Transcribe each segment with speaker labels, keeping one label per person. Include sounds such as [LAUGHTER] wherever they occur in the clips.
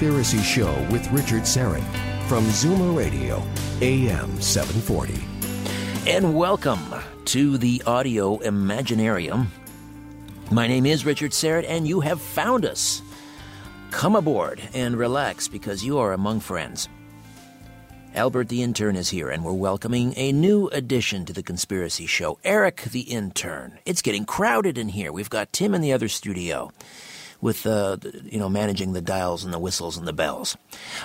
Speaker 1: Conspiracy Show with Richard Syrett from Zoomer Radio, AM 740.
Speaker 2: And welcome to the Audio Imaginarium. My name is Richard Syrett, and you have found us. Come aboard and relax because you are among friends. Albert the intern is here, and we're welcoming a new addition to the Conspiracy Show, Eric the intern. It's getting crowded in here. We've got Tim in the other studio with uh, you know managing the dials and the whistles and the bells.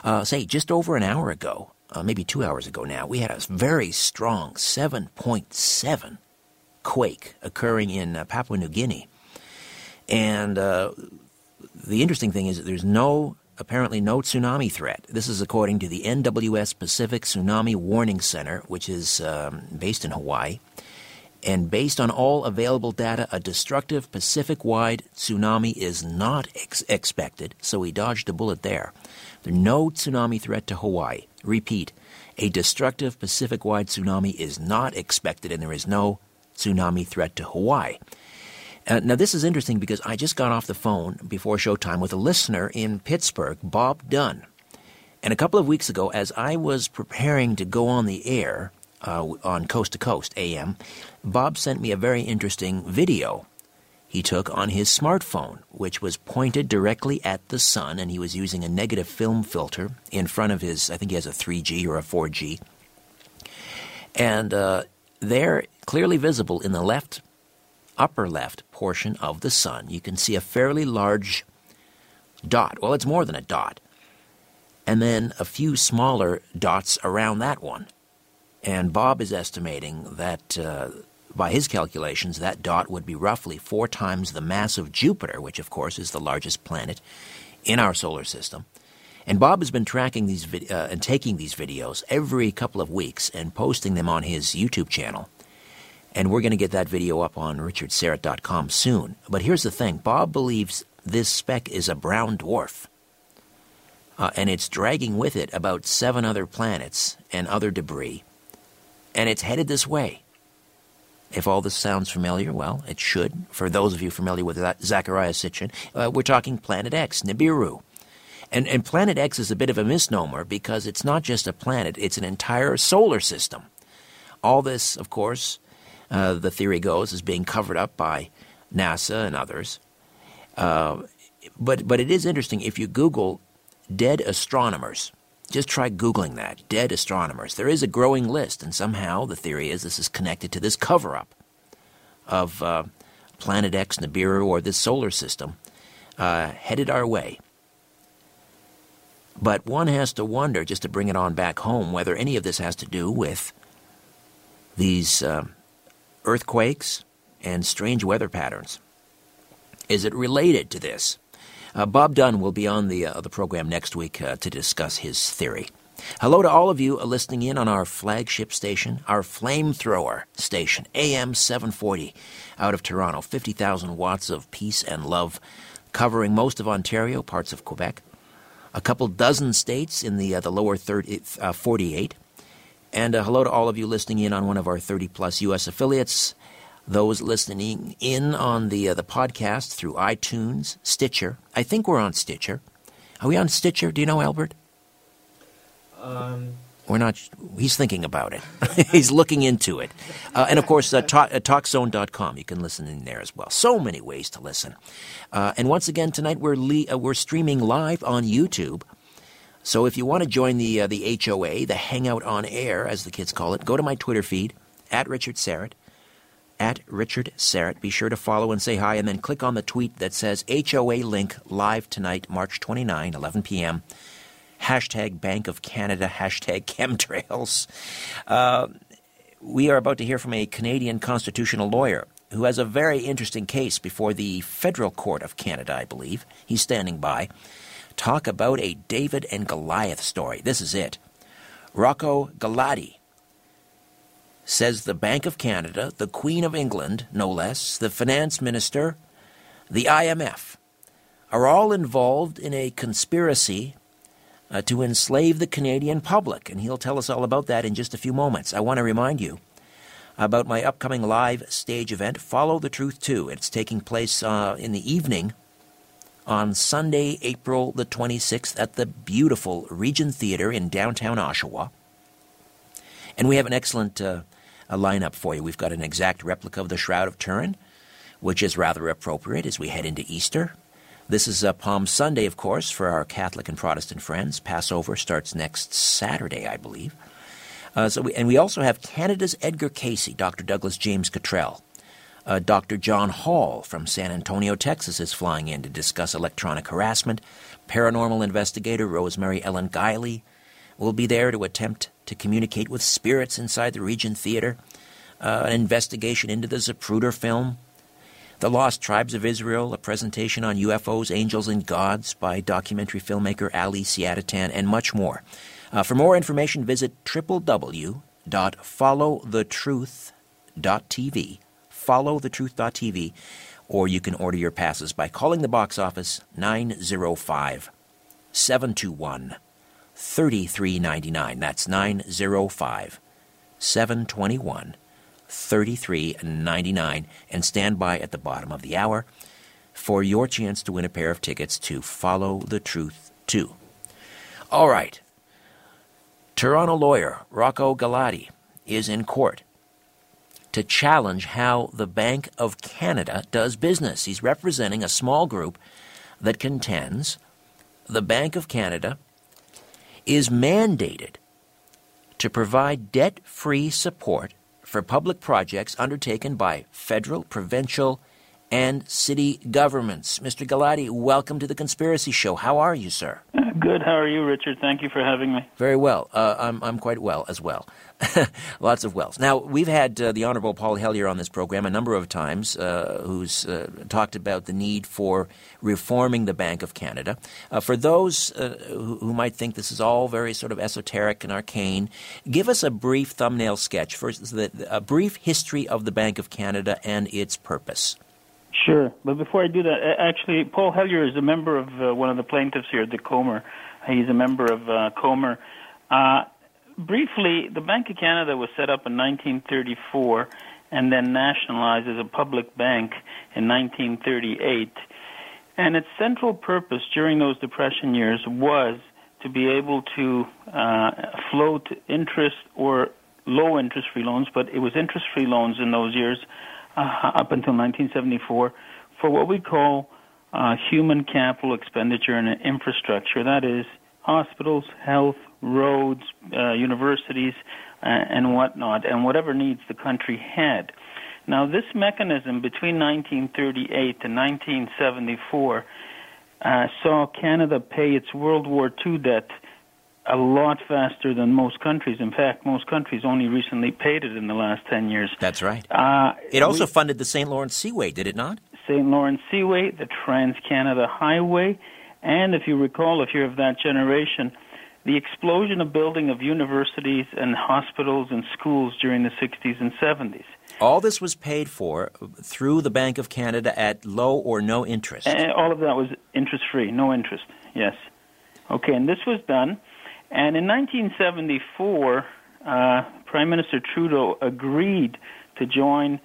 Speaker 2: Uh, say just over an hour ago, uh, maybe two hours ago now, we had a very strong 7.7 quake occurring in uh, Papua New Guinea, and uh, the interesting thing is that there's no apparently no tsunami threat. This is according to the NWS Pacific Tsunami Warning Center, which is um, based in Hawaii. And based on all available data, a destructive Pacific wide tsunami is not ex- expected, so we dodged a bullet there. There's no tsunami threat to Hawaii. Repeat, a destructive Pacific wide tsunami is not expected, and there is no tsunami threat to Hawaii. Uh, now, this is interesting because I just got off the phone before showtime with a listener in Pittsburgh, Bob Dunn. And a couple of weeks ago, as I was preparing to go on the air uh, on Coast to Coast AM, Bob sent me a very interesting video he took on his smartphone, which was pointed directly at the sun, and he was using a negative film filter in front of his, I think he has a 3G or a 4G. And uh, there, clearly visible in the left, upper left portion of the sun, you can see a fairly large dot. Well, it's more than a dot. And then a few smaller dots around that one. And Bob is estimating that, uh, by his calculations, that dot would be roughly four times the mass of Jupiter, which, of course, is the largest planet in our solar system. And Bob has been tracking these vid- uh, and taking these videos every couple of weeks and posting them on his YouTube channel. And we're going to get that video up on richardsyrett.com soon. But here's the thing Bob believes this speck is a brown dwarf. Uh, and it's dragging with it about seven other planets and other debris. And it's headed this way. If all this sounds familiar, well, it should. For those of you familiar with Zecharia Sitchin, uh, we're talking Planet X, Nibiru. And, and Planet X is a bit of a misnomer because it's not just a planet, it's an entire solar system. All this, of course, uh, the theory goes, is being covered up by NASA and others. Uh, but, but it is interesting if you Google dead astronomers, just try Googling that dead astronomers. There is a growing list, and somehow the theory is this is connected to this cover up of uh, Planet X, Nibiru, or this solar system uh, headed our way. But one has to wonder, just to bring it on back home, whether any of this has to do with these uh, earthquakes and strange weather patterns. Is it related to this? Uh, Bob Dunn will be on the, uh, the program next week uh, to discuss his theory. Hello to all of you listening in on our flagship station, our flamethrower station, AM 740, out of Toronto. 50,000 watts of peace and love, covering most of Ontario, parts of Quebec, a couple dozen states in the, uh, the lower 30, uh, 48, And uh, hello to all of you listening in on one of our 30 plus U.S. affiliates. Those listening in on the uh, the podcast through iTunes, Stitcher. I think we're on Stitcher. Are we on Stitcher? Do you know, Albert?
Speaker 3: Um,
Speaker 2: we're not. He's thinking about it. [LAUGHS] he's looking into it. Uh, and of course, uh, talk, uh, TalkZone.com. You can listen in there as well. So many ways to listen. Uh, and once again, tonight we're le- uh, we're streaming live on YouTube. So if you want to join the uh, the HOA, the Hangout on Air, as the kids call it, go to my Twitter feed at Richard Syrett. At Richard Syrett. Be sure to follow and say hi, and then click on the tweet that says HOA link live tonight, March 29, 11 p.m hashtag Bank of Canada, [LAUGHS] hashtag chemtrails. Uh, we are about to hear from a Canadian constitutional lawyer who has a very interesting case before the Federal Court of Canada, I believe. He's standing by. Talk about a David and Goliath story. This is it. Rocco Galati says the Bank of Canada, the Queen of England, no less, the Finance Minister, the IMF, are all involved in a conspiracy uh, to enslave the Canadian public, and he'll tell us all about that in just a few moments. I want to remind you about my upcoming live stage event, Follow the Truth 2. It's taking place uh, in the evening on Sunday, April the 26th at the beautiful Regent Theater in downtown Oshawa. And we have an excellent uh, a lineup for you. We've got an exact replica of the Shroud of Turin, which is rather appropriate as we head into Easter. This is uh, Palm Sunday, of course, for our Catholic and Protestant friends. Passover starts next Saturday, I believe. Uh, so we, and we also have Canada's Edgar Cayce, Dr. Douglas James Cottrell. Uh, Dr. John Hall from San Antonio, Texas, is flying in to discuss electronic harassment. Paranormal investigator Rosemary Ellen Guiley will be there to attempt to communicate with spirits inside the Regent Theater. Uh, an investigation into the Zapruder film the Lost Tribes of Israel, a presentation on UFOs, angels, and gods by documentary filmmaker Ali Siadatan, and much more. Uh, for more information, visit www.followthetruth.tv, followthetruth.tv, or you can order your passes by calling the box office 905 721 3399. That's 905 721 $33.99 and stand by at the bottom of the hour for your chance to win a pair of tickets to Follow the Truth 2. All right. Toronto lawyer Rocco Galati is in court to challenge how the Bank of Canada does business. He's representing a small group that contends the Bank of Canada is mandated to provide debt free support for public projects undertaken by federal, provincial, and city governments. Mr. Galati, welcome to the Conspiracy Show. How are you, sir?
Speaker 3: Good. How are you, Richard? Thank you for having me.
Speaker 2: Very well. Uh, I'm, I'm quite well as well. [LAUGHS] Lots of wells. Now, we've had uh, the Honorable Paul Hellyer on this program a number of times, uh, who's uh, talked about the need for reforming the Bank of Canada. Uh, for those uh, who, who, might think this is all very sort of esoteric and arcane, give us a brief thumbnail sketch, first, a brief history of the Bank of Canada and its purpose.
Speaker 3: Sure, but before I do that, actually, Paul Hellyer is a member of uh, one of the plaintiffs here, the Comer. He's a member of uh, Comer. Uh, briefly, the Bank of Canada was set up in 1934 and then nationalized as a public bank in 1938. And its central purpose during those Depression years was to be able to uh, float interest or low interest free loans, but it was interest free loans in those years uh, up until 1974 for what we call uh, human capital expenditure and infrastructure. That is hospitals, health, roads, uh, universities, uh, and whatnot, and whatever needs the country had. Now, this mechanism between 1938 and 1974 uh, saw Canada pay its World War II debt a lot faster than most countries. In fact, most countries only recently paid it in the last 10 years.
Speaker 2: That's right. Uh, it also we, funded the St. Lawrence Seaway, did it not?
Speaker 3: St. Lawrence Seaway, the Trans Canada Highway, and if you recall, if you're of that generation, the explosion of building of universities and hospitals and schools during the 60s and 70s.
Speaker 2: All this was paid for through the Bank of Canada at low or no interest.
Speaker 3: And all of that was interest free, no interest, yes. Okay, and this was done and in 1974, uh, Prime Minister Trudeau agreed to join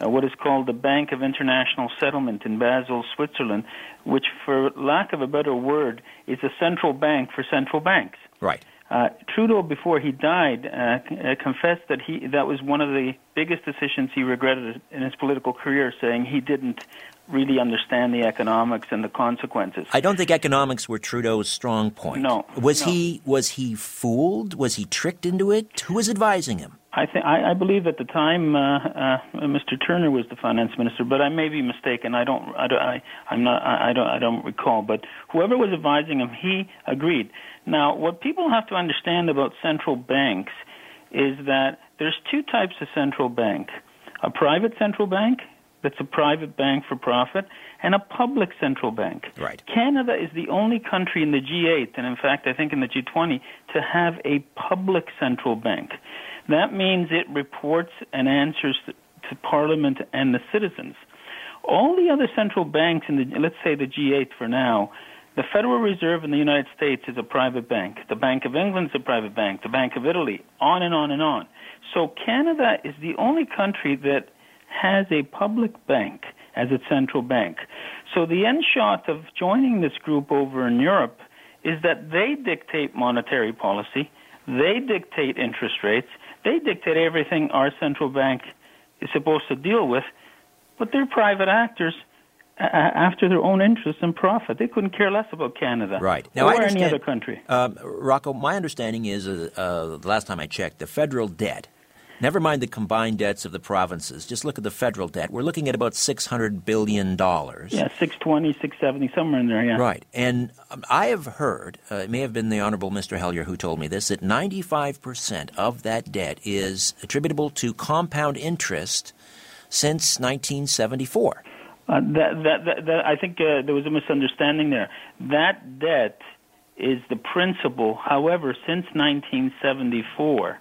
Speaker 3: uh, what is called the Bank of International Settlement in Basel, Switzerland, which, for lack of a better word, is a central bank for central banks.
Speaker 2: Right.
Speaker 3: Uh, Trudeau, before he died, uh, uh, confessed that he that was one of the biggest decisions he regretted in his political career, saying he didn't really understand the economics and the consequences.
Speaker 2: I don't think economics were Trudeau's strong point.
Speaker 3: No.
Speaker 2: Was
Speaker 3: no.
Speaker 2: he was he fooled? Was he tricked into it? Who was advising him?
Speaker 3: I think I, I believe at the time uh, uh, Mr. Turner was the finance minister, but I may be mistaken. I don't. I don't. I, I'm not. I, I don't. I don't recall. But whoever was advising him, he agreed. Now, what people have to understand about central banks is that there's two types of central bank: a private central bank that's a private bank for profit, and a public central bank.
Speaker 2: Right.
Speaker 3: Canada is the only country in the G8, and in fact, I think in the G20, to have a public central bank. That means it reports and answers to Parliament and the citizens. All the other central banks in the, let's say the G8 for now, the Federal Reserve in the United States is a private bank. The Bank of England is a private bank. The Bank of Italy, on and on and on. So Canada is the only country that has a public bank as its central bank. So the end shot of joining this group over in Europe is that they dictate monetary policy, they dictate interest rates, they dictate everything our central bank is supposed to deal with, but they're private actors uh, after their own interests and profit. They couldn't care less about Canada
Speaker 2: right. now,
Speaker 3: or
Speaker 2: I
Speaker 3: any other country.
Speaker 2: Um, Rocco, my understanding is uh, uh, the last time I checked, the federal debt Never mind the combined debts of the provinces. Just look at the federal debt. We're looking at about six hundred billion dollars.
Speaker 3: Yeah, six twenty, six seventy, somewhere in there. Yeah.
Speaker 2: Right, and um, I have heard. Uh, it may have been the Honorable Mr. Hellyer who told me this. That ninety-five percent of that debt is attributable to compound interest since nineteen seventy-four.
Speaker 3: Uh, that, that, that, that, I think uh, there was a misunderstanding there. That debt is the principal. However, since 1974,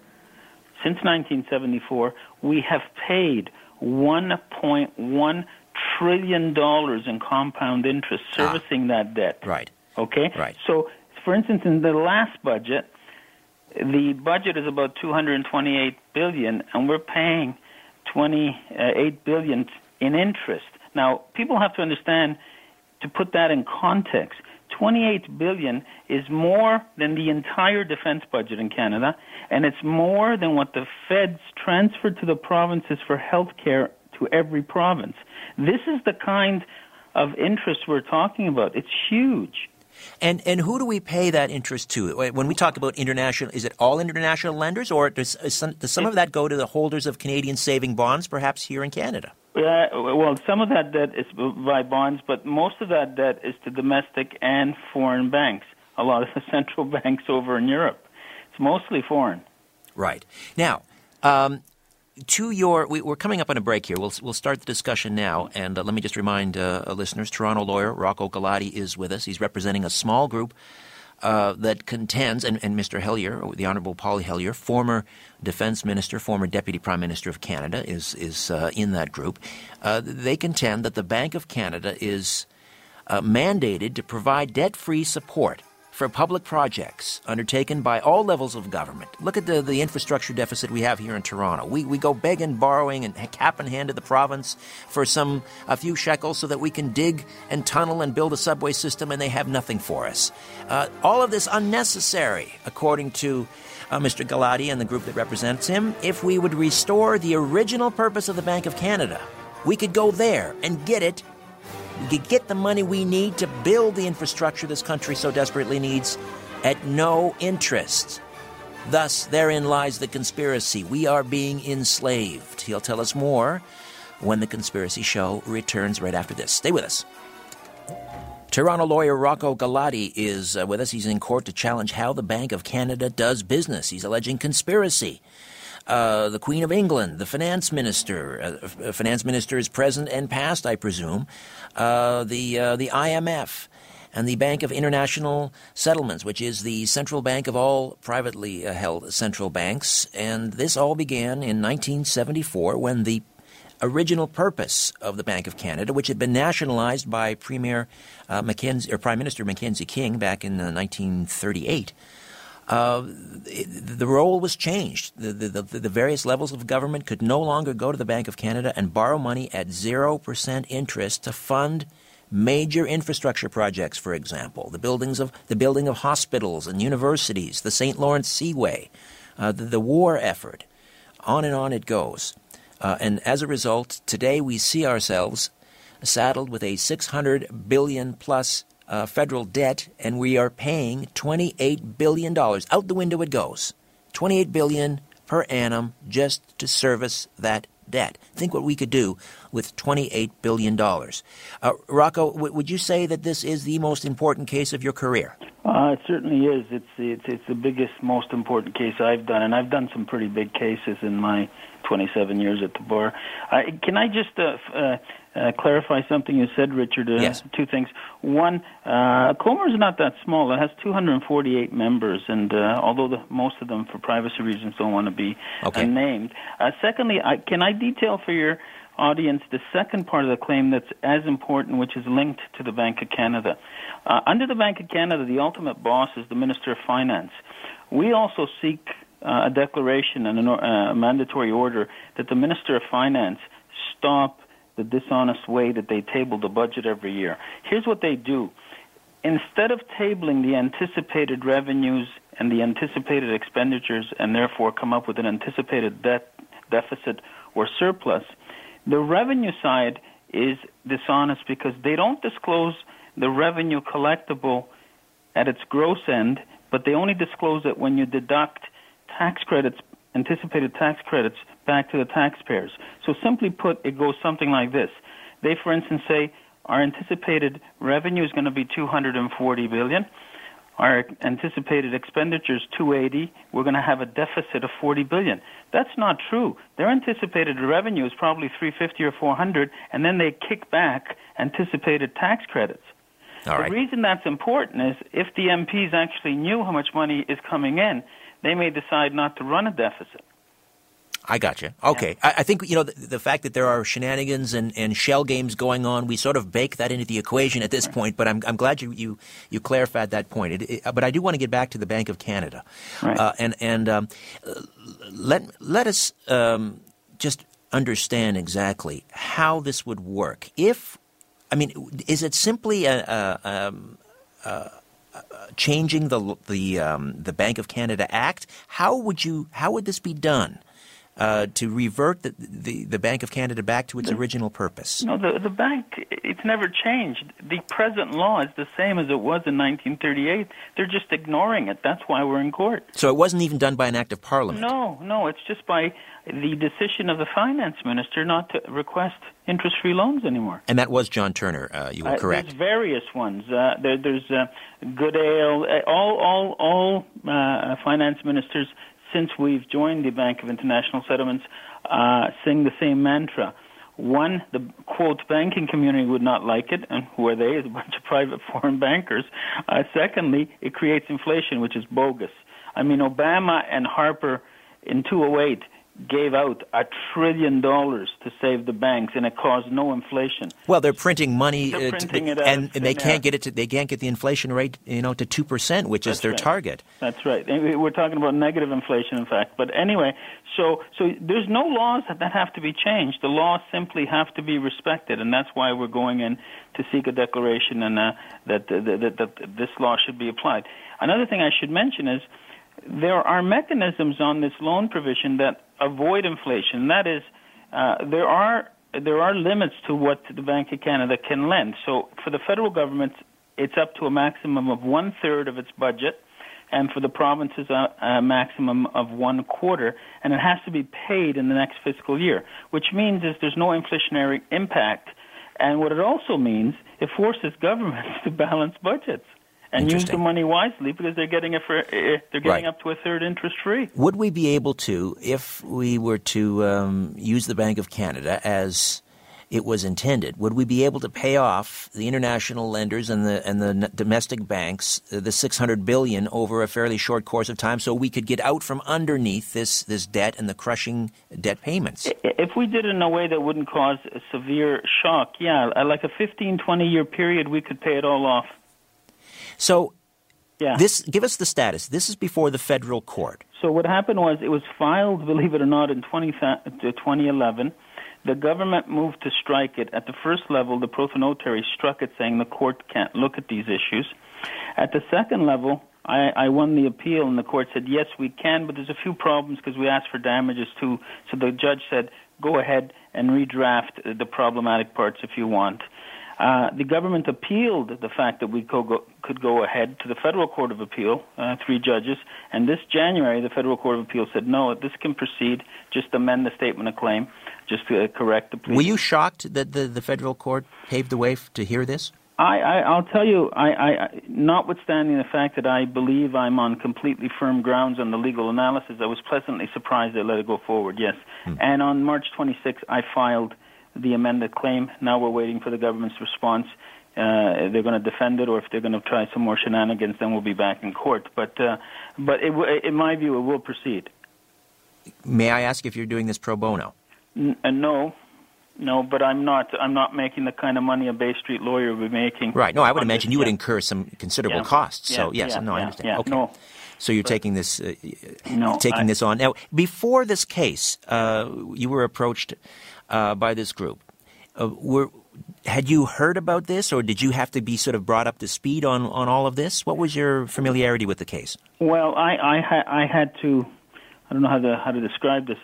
Speaker 3: since 1974, we have paid 1.1 trillion dollars in compound interest ah. servicing ah, that debt.
Speaker 2: Right.
Speaker 3: Okay.
Speaker 2: Right.
Speaker 3: So, for instance, in the last budget, the budget is about 228 billion, and we're paying 28 billion in interest. Now, people have to understand to put that in context. 28 billion is more than the entire defense budget in Canada, and it's more than what the feds transferred to the provinces for health care to every province. This is the kind of interest we're talking about. It's huge.
Speaker 2: And and who do we pay that interest to? When we talk about international, is it all international lenders, or does, some, does some of that go to the holders of Canadian saving bonds, perhaps here in Canada?
Speaker 3: Yeah, well, some of that debt is by bonds, but most of that debt is to domestic and foreign banks. A lot of the [LAUGHS] central banks over in Europe, it's mostly foreign.
Speaker 2: Right now, um, to your, we, are coming up on a break here. We'll we'll start the discussion now, and uh, let me just remind uh, listeners: Toronto lawyer Rocco Galati is with us. He's representing a small group uh, that contends, and, and, Mr. Hellyer, the Honorable Paul Hellyer, former defense minister, former deputy prime minister of Canada, is is uh, in that group. Uh, they contend that the Bank of Canada is uh, mandated to provide debt-free support for public projects undertaken by all levels of government. Look at the, the infrastructure deficit we have here in Toronto. We, we go begging, borrowing, and cap in hand to the province for some a few shekels so that we can dig and tunnel and build a subway system, and they have nothing for us. Uh, all of this unnecessary, according to uh, Mr. Galati and the group that represents him. If we would restore the original purpose of the Bank of Canada, we could go there and get it we could get the money we need to build the infrastructure this country so desperately needs at no interest. Thus, therein lies the conspiracy. We are being enslaved. He'll tell us more when the Conspiracy Show returns right after this. Stay with us. Toronto lawyer Rocco Galati is uh, with us. He's in court to challenge how the Bank of Canada does business. He's alleging conspiracy uh, the Queen of England, the finance minister, uh, finance minister is present and past, I presume, uh, the uh, the IMF, and the Bank of International Settlements, which is the central bank of all privately uh, held central banks. And this all began in 1974 when the original purpose of the Bank of Canada, which had been nationalized by Premier uh, Mackenzie or Prime Minister Mackenzie King back in 1938 uh, the role was changed. The, the, the, the, various levels of government could no longer go to the Bank of Canada and borrow money at 0% interest to fund major infrastructure projects, for example, the, buildings of, the building of hospitals and universities, the St. Lawrence Seaway, uh, the, the, war effort. On and on it goes. Uh, and as a result, today we see ourselves saddled with a 600 billion plus uh, federal debt, and we are paying 28 billion dollars. Out the window it goes. 28 billion per annum just to service that debt. Think what we could do with $28 billion. Uh, Rocco, w- would you say that this is the most important case of your career?
Speaker 3: Uh, it certainly is. It's, it's, it's the biggest, most important case I've done, and I've done some pretty big cases in my 27 years at the bar. Uh, can I just uh, uh, clarify something you said, Richard? Uh,
Speaker 2: yes.
Speaker 3: Two things. One, uh, Comer is not that small. It has 248 members, and uh, although the, most of them, for privacy reasons, don't want to be
Speaker 2: okay.
Speaker 3: named. Uh, secondly, I, can I detail for your audience the second part of the claim that's as important, which is linked to the Bank of Canada? Uh, under the Bank of Canada, the ultimate boss is the Minister of Finance. We also seek uh, a declaration and a uh, mandatory order that the Minister of Finance stop the dishonest way that they table the budget every year. Here's what they do. Instead of tabling the anticipated revenues and the anticipated expenditures and therefore come up with an anticipated debt deficit or surplus, the revenue side is dishonest because they don't disclose the revenue collectible at its gross end, but they only disclose it when you deduct tax credits, anticipated tax credits, back to the taxpayers. So simply put, it goes something like this. They, for instance, say our anticipated revenue is going to be 240 billion. Our anticipated expenditures 280. We're going to have a deficit of 40 billion. That's not true. Their anticipated revenue is probably 350 or 400, and then they kick back anticipated tax credits.
Speaker 2: All
Speaker 3: the
Speaker 2: right.
Speaker 3: reason that's important is if the MPs actually knew how much money is coming in, they may decide not to run a deficit.
Speaker 2: I got you. Okay. Yeah. I, I, think, you know, the, the, fact that there are shenanigans and, and shell games going on, we sort of bake that into the equation at this right. point, but I'm, I'm glad you, you, you clarified that point. It, it, but I do want to get back to the Bank of Canada.
Speaker 3: Right.
Speaker 2: Uh, and and um, let, let us um, just understand exactly how this would work. If, I mean, is it simply a, a, um, a changing the the um, the Bank of Canada Act. How would you how would this be done? Uh, to revert the, the, the Bank of Canada back to its
Speaker 3: the,
Speaker 2: original purpose?
Speaker 3: No, the, the bank, it's never changed. The present law is the same as it was in 1938. They're just ignoring it. That's why we're in court.
Speaker 2: So it wasn't even done by an act of parliament?
Speaker 3: No, no, it's just by the decision of the finance minister not to request interest-free loans anymore.
Speaker 2: And that was John Turner. Uh, you were
Speaker 3: uh,
Speaker 2: correct.
Speaker 3: There's various ones. Uh, there, there's uh, Goodale. all, all, all uh, finance ministers since we've joined the Bank of International Settlements uh, sing the same mantra. One, the quote banking community would not like it, and who are they? It's a bunch of private [LAUGHS] foreign bankers. Uh, secondly, it creates inflation, which is bogus. I mean, Obama and Harper in 2008 gave out a trillion dollars to save the banks, and it caused no inflation.
Speaker 2: Well, they're printing money,
Speaker 3: they're printing
Speaker 2: uh, to, and, and they can't get it. To, they can't get the inflation rate, you know, to two percent, which
Speaker 3: That's
Speaker 2: is their
Speaker 3: right.
Speaker 2: target.
Speaker 3: That's right. We're talking about negative inflation, in fact. But anyway, so so there's no laws that, that have to be changed. The laws simply have to be respected, and that's why we're going in to seek a declaration and uh, that, that, that that this law should be applied. Another thing I should mention is there are mechanisms on this loan provision that avoid inflation. That is, uh, there are there are limits to what the Bank of Canada can lend. So for the federal government, it's up to a maximum of one third of its budget, and for the provinces, a, a maximum of one quarter, and it has to be paid in the next fiscal year. Which means is there's no inflationary impact, and what it also means, it forces governments [LAUGHS] to balance budgets and use the money wisely because they're getting it for they're getting
Speaker 2: right.
Speaker 3: up to a third interest free.
Speaker 2: Would we be able to, if we were to um, use the Bank of Canada as it was intended, would we be able to pay off the international lenders and the and the domestic banks uh, the six hundred billion over a fairly short course of time, so we could get out from underneath this this debt and the crushing debt payments?
Speaker 3: If we did it in a way that wouldn't cause a severe shock, yeah, like a 15, 20 year period, we could pay it all off.
Speaker 2: So,
Speaker 3: Yeah.
Speaker 2: This give us the status. This is before the federal court.
Speaker 3: So what happened was it was filed, believe it or not, in 20, uh, 2011. The government moved to strike it. At the first level, the prothonotary struck it, saying the court can't look at these issues. At the second level, I, I won the appeal, and the court said yes, we can, but there's a few problems because we asked for damages too. So the judge said, go ahead and redraft the problematic parts if you want. Uh, the government appealed the fact that we could go, could go ahead to the Federal Court of Appeal, uh, three judges, and this January the Federal Court of Appeal said no, this can proceed. Just amend the statement of claim, just to uh, correct the. Plea.
Speaker 2: Were you shocked that the, the federal court paved the way f- to hear this?
Speaker 3: I, I I'll tell you, I, I notwithstanding the fact that I believe I'm on completely firm grounds on the legal analysis, I was pleasantly surprised they let it go forward. Yes, hmm. and on March 26, I filed the amended claim. Now we're waiting for the government's response. Uh, they're going to defend it, or if they're going to try some more shenanigans, then we'll be back in court. But, uh, but it w- in my view, it will proceed.
Speaker 2: May I ask if you're doing this pro bono?
Speaker 3: N- uh, no, no, but I'm not. I'm not making the kind of money a Bay Street lawyer would be making.
Speaker 2: Right. No, I would imagine you would incur some considerable
Speaker 3: yeah.
Speaker 2: costs.
Speaker 3: Yeah,
Speaker 2: so yes,
Speaker 3: yeah,
Speaker 2: no, I understand.
Speaker 3: Yeah,
Speaker 2: okay.
Speaker 3: No.
Speaker 2: So you're taking this, uh,
Speaker 3: no,
Speaker 2: taking
Speaker 3: I,
Speaker 2: this on now. Before this case, uh, you were approached uh, by this group. Uh, were had you heard about this, or did you have to be sort of brought up to speed on, on all of this? What was your familiarity with the case?
Speaker 3: Well, I I, ha- I had to. I don't know how to how to describe this.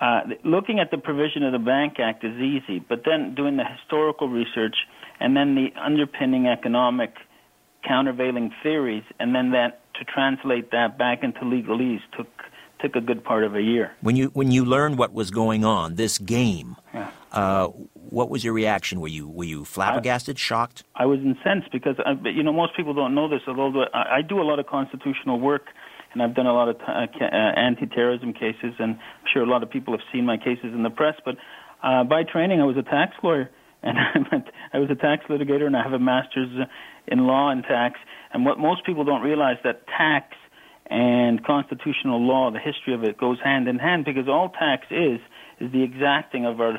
Speaker 3: Uh, looking at the provision of the Bank Act is easy, but then doing the historical research and then the underpinning economic countervailing theories, and then that to translate that back into legalese took took a good part of a year.
Speaker 2: When you when you learned what was going on, this game,
Speaker 3: yeah.
Speaker 2: uh, what was your reaction? Were you were you flabbergasted,
Speaker 3: I,
Speaker 2: shocked?
Speaker 3: I was incensed because I, uh, you know most people don't know this. Although I, I do a lot of constitutional work, and I've done a lot of t- uh, uh, anti-terrorism cases, and I'm sure a lot of people have seen my cases in the press. But uh, by training, I was a tax lawyer, [LAUGHS] and I was a tax litigator, and I have a master's in law and tax. And what most people don't realize that tax and constitutional law, the history of it goes hand in hand because all tax is is the exacting of our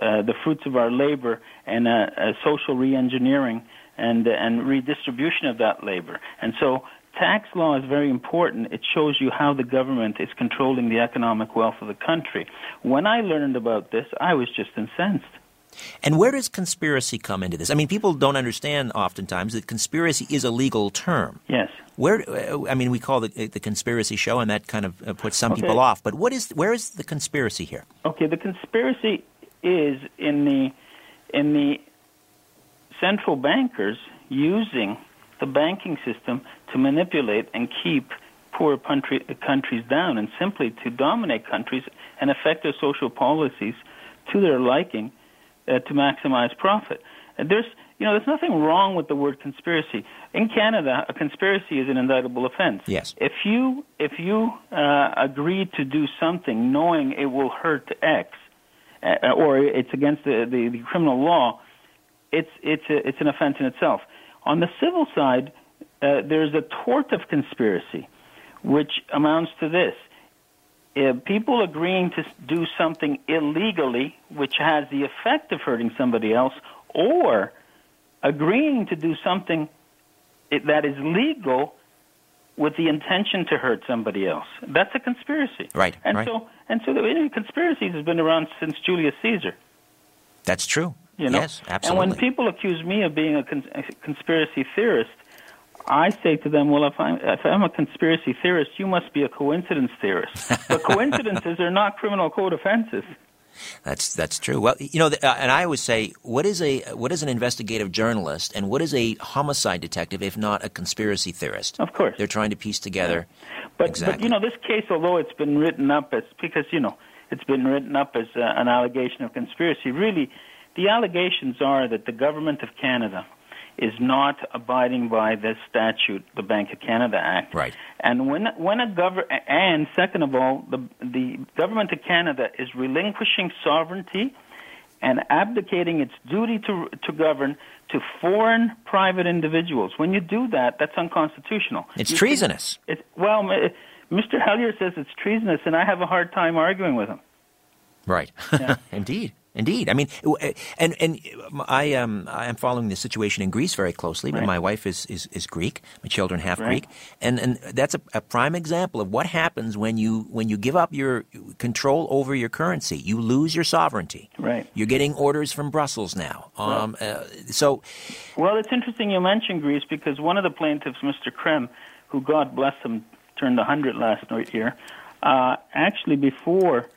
Speaker 3: uh, the fruits of our labor and uh, uh, social reengineering and and redistribution of that labor. And so tax law is very important. It shows you how the government is controlling the economic wealth of the country. When I learned about this, I was just incensed.
Speaker 2: And where does conspiracy come into this? I mean, people don't understand oftentimes that conspiracy is a legal term.
Speaker 3: Yes.
Speaker 2: Where uh, I mean, we call it the conspiracy show, and that kind of uh, puts some
Speaker 3: okay.
Speaker 2: people off. But what is where is the conspiracy here?
Speaker 3: Okay, the conspiracy is in the in the central bankers using the banking system to manipulate and keep poor country, countries down, and simply to dominate countries and affect their social policies to their liking uh, to maximize profit. And there's, you know, there's nothing wrong with the word conspiracy. In Canada, a conspiracy is an indictable offense.
Speaker 2: Yes.
Speaker 3: If you if you uh, agree to do something knowing it will hurt X, uh, or it's against the, the, the criminal law, it's it's a, it's an offense in itself. On the civil side, uh, there's a tort of conspiracy, which amounts to this: if people agreeing to do something illegally, which has the effect of hurting somebody else, or agreeing to do something that is legal with the intention to hurt somebody else. That's a conspiracy.
Speaker 2: Right.
Speaker 3: And
Speaker 2: right.
Speaker 3: so and so the conspiracies has been around since Julius Caesar.
Speaker 2: That's true.
Speaker 3: You know?
Speaker 2: Yes, absolutely.
Speaker 3: And when people accuse me of being a, cons- a conspiracy theorist, I say to them, well, if I'm, if I'm a conspiracy theorist, you must be a coincidence theorist. but [LAUGHS] coincidences are not criminal code offenses.
Speaker 2: That's that's true. Well, you know, uh, and I always say, what is a what is an investigative journalist, and what is a homicide detective, if not a conspiracy theorist?
Speaker 3: Of course,
Speaker 2: they're trying to piece together.
Speaker 3: Yeah. But
Speaker 2: exactly.
Speaker 3: but you know, this case, although it's been written up as because you know it's been written up as uh, an allegation of conspiracy, really, the allegations are that the government of Canada is not abiding by the statute, the Bank of Canada Act.
Speaker 2: Right.
Speaker 3: And when when a government and second of all, the the government of Canada is relinquishing sovereignty and abdicating its duty to to govern to foreign private individuals. When you do that, that's unconstitutional.
Speaker 2: It's
Speaker 3: you
Speaker 2: treasonous.
Speaker 3: Can, it, well, Mr. Hellyer says it's treasonous, and I have a hard time arguing with him.
Speaker 2: Right.
Speaker 3: Yeah. [LAUGHS]
Speaker 2: Indeed. Indeed, I mean, and and I um I am following the situation in Greece very closely.
Speaker 3: Right.
Speaker 2: My wife is, is, is Greek, my children half
Speaker 3: Right.
Speaker 2: Greek, and and that's a, a prime example of what happens when you when you give up your control over your currency. You lose your sovereignty.
Speaker 3: Right.
Speaker 2: You're getting orders from Brussels now. Um, uh, so
Speaker 3: Well, it's interesting you mentioned Greece because one of the plaintiffs, Mr. Krehm, who God bless him, turned 100 last night year, uh, actually before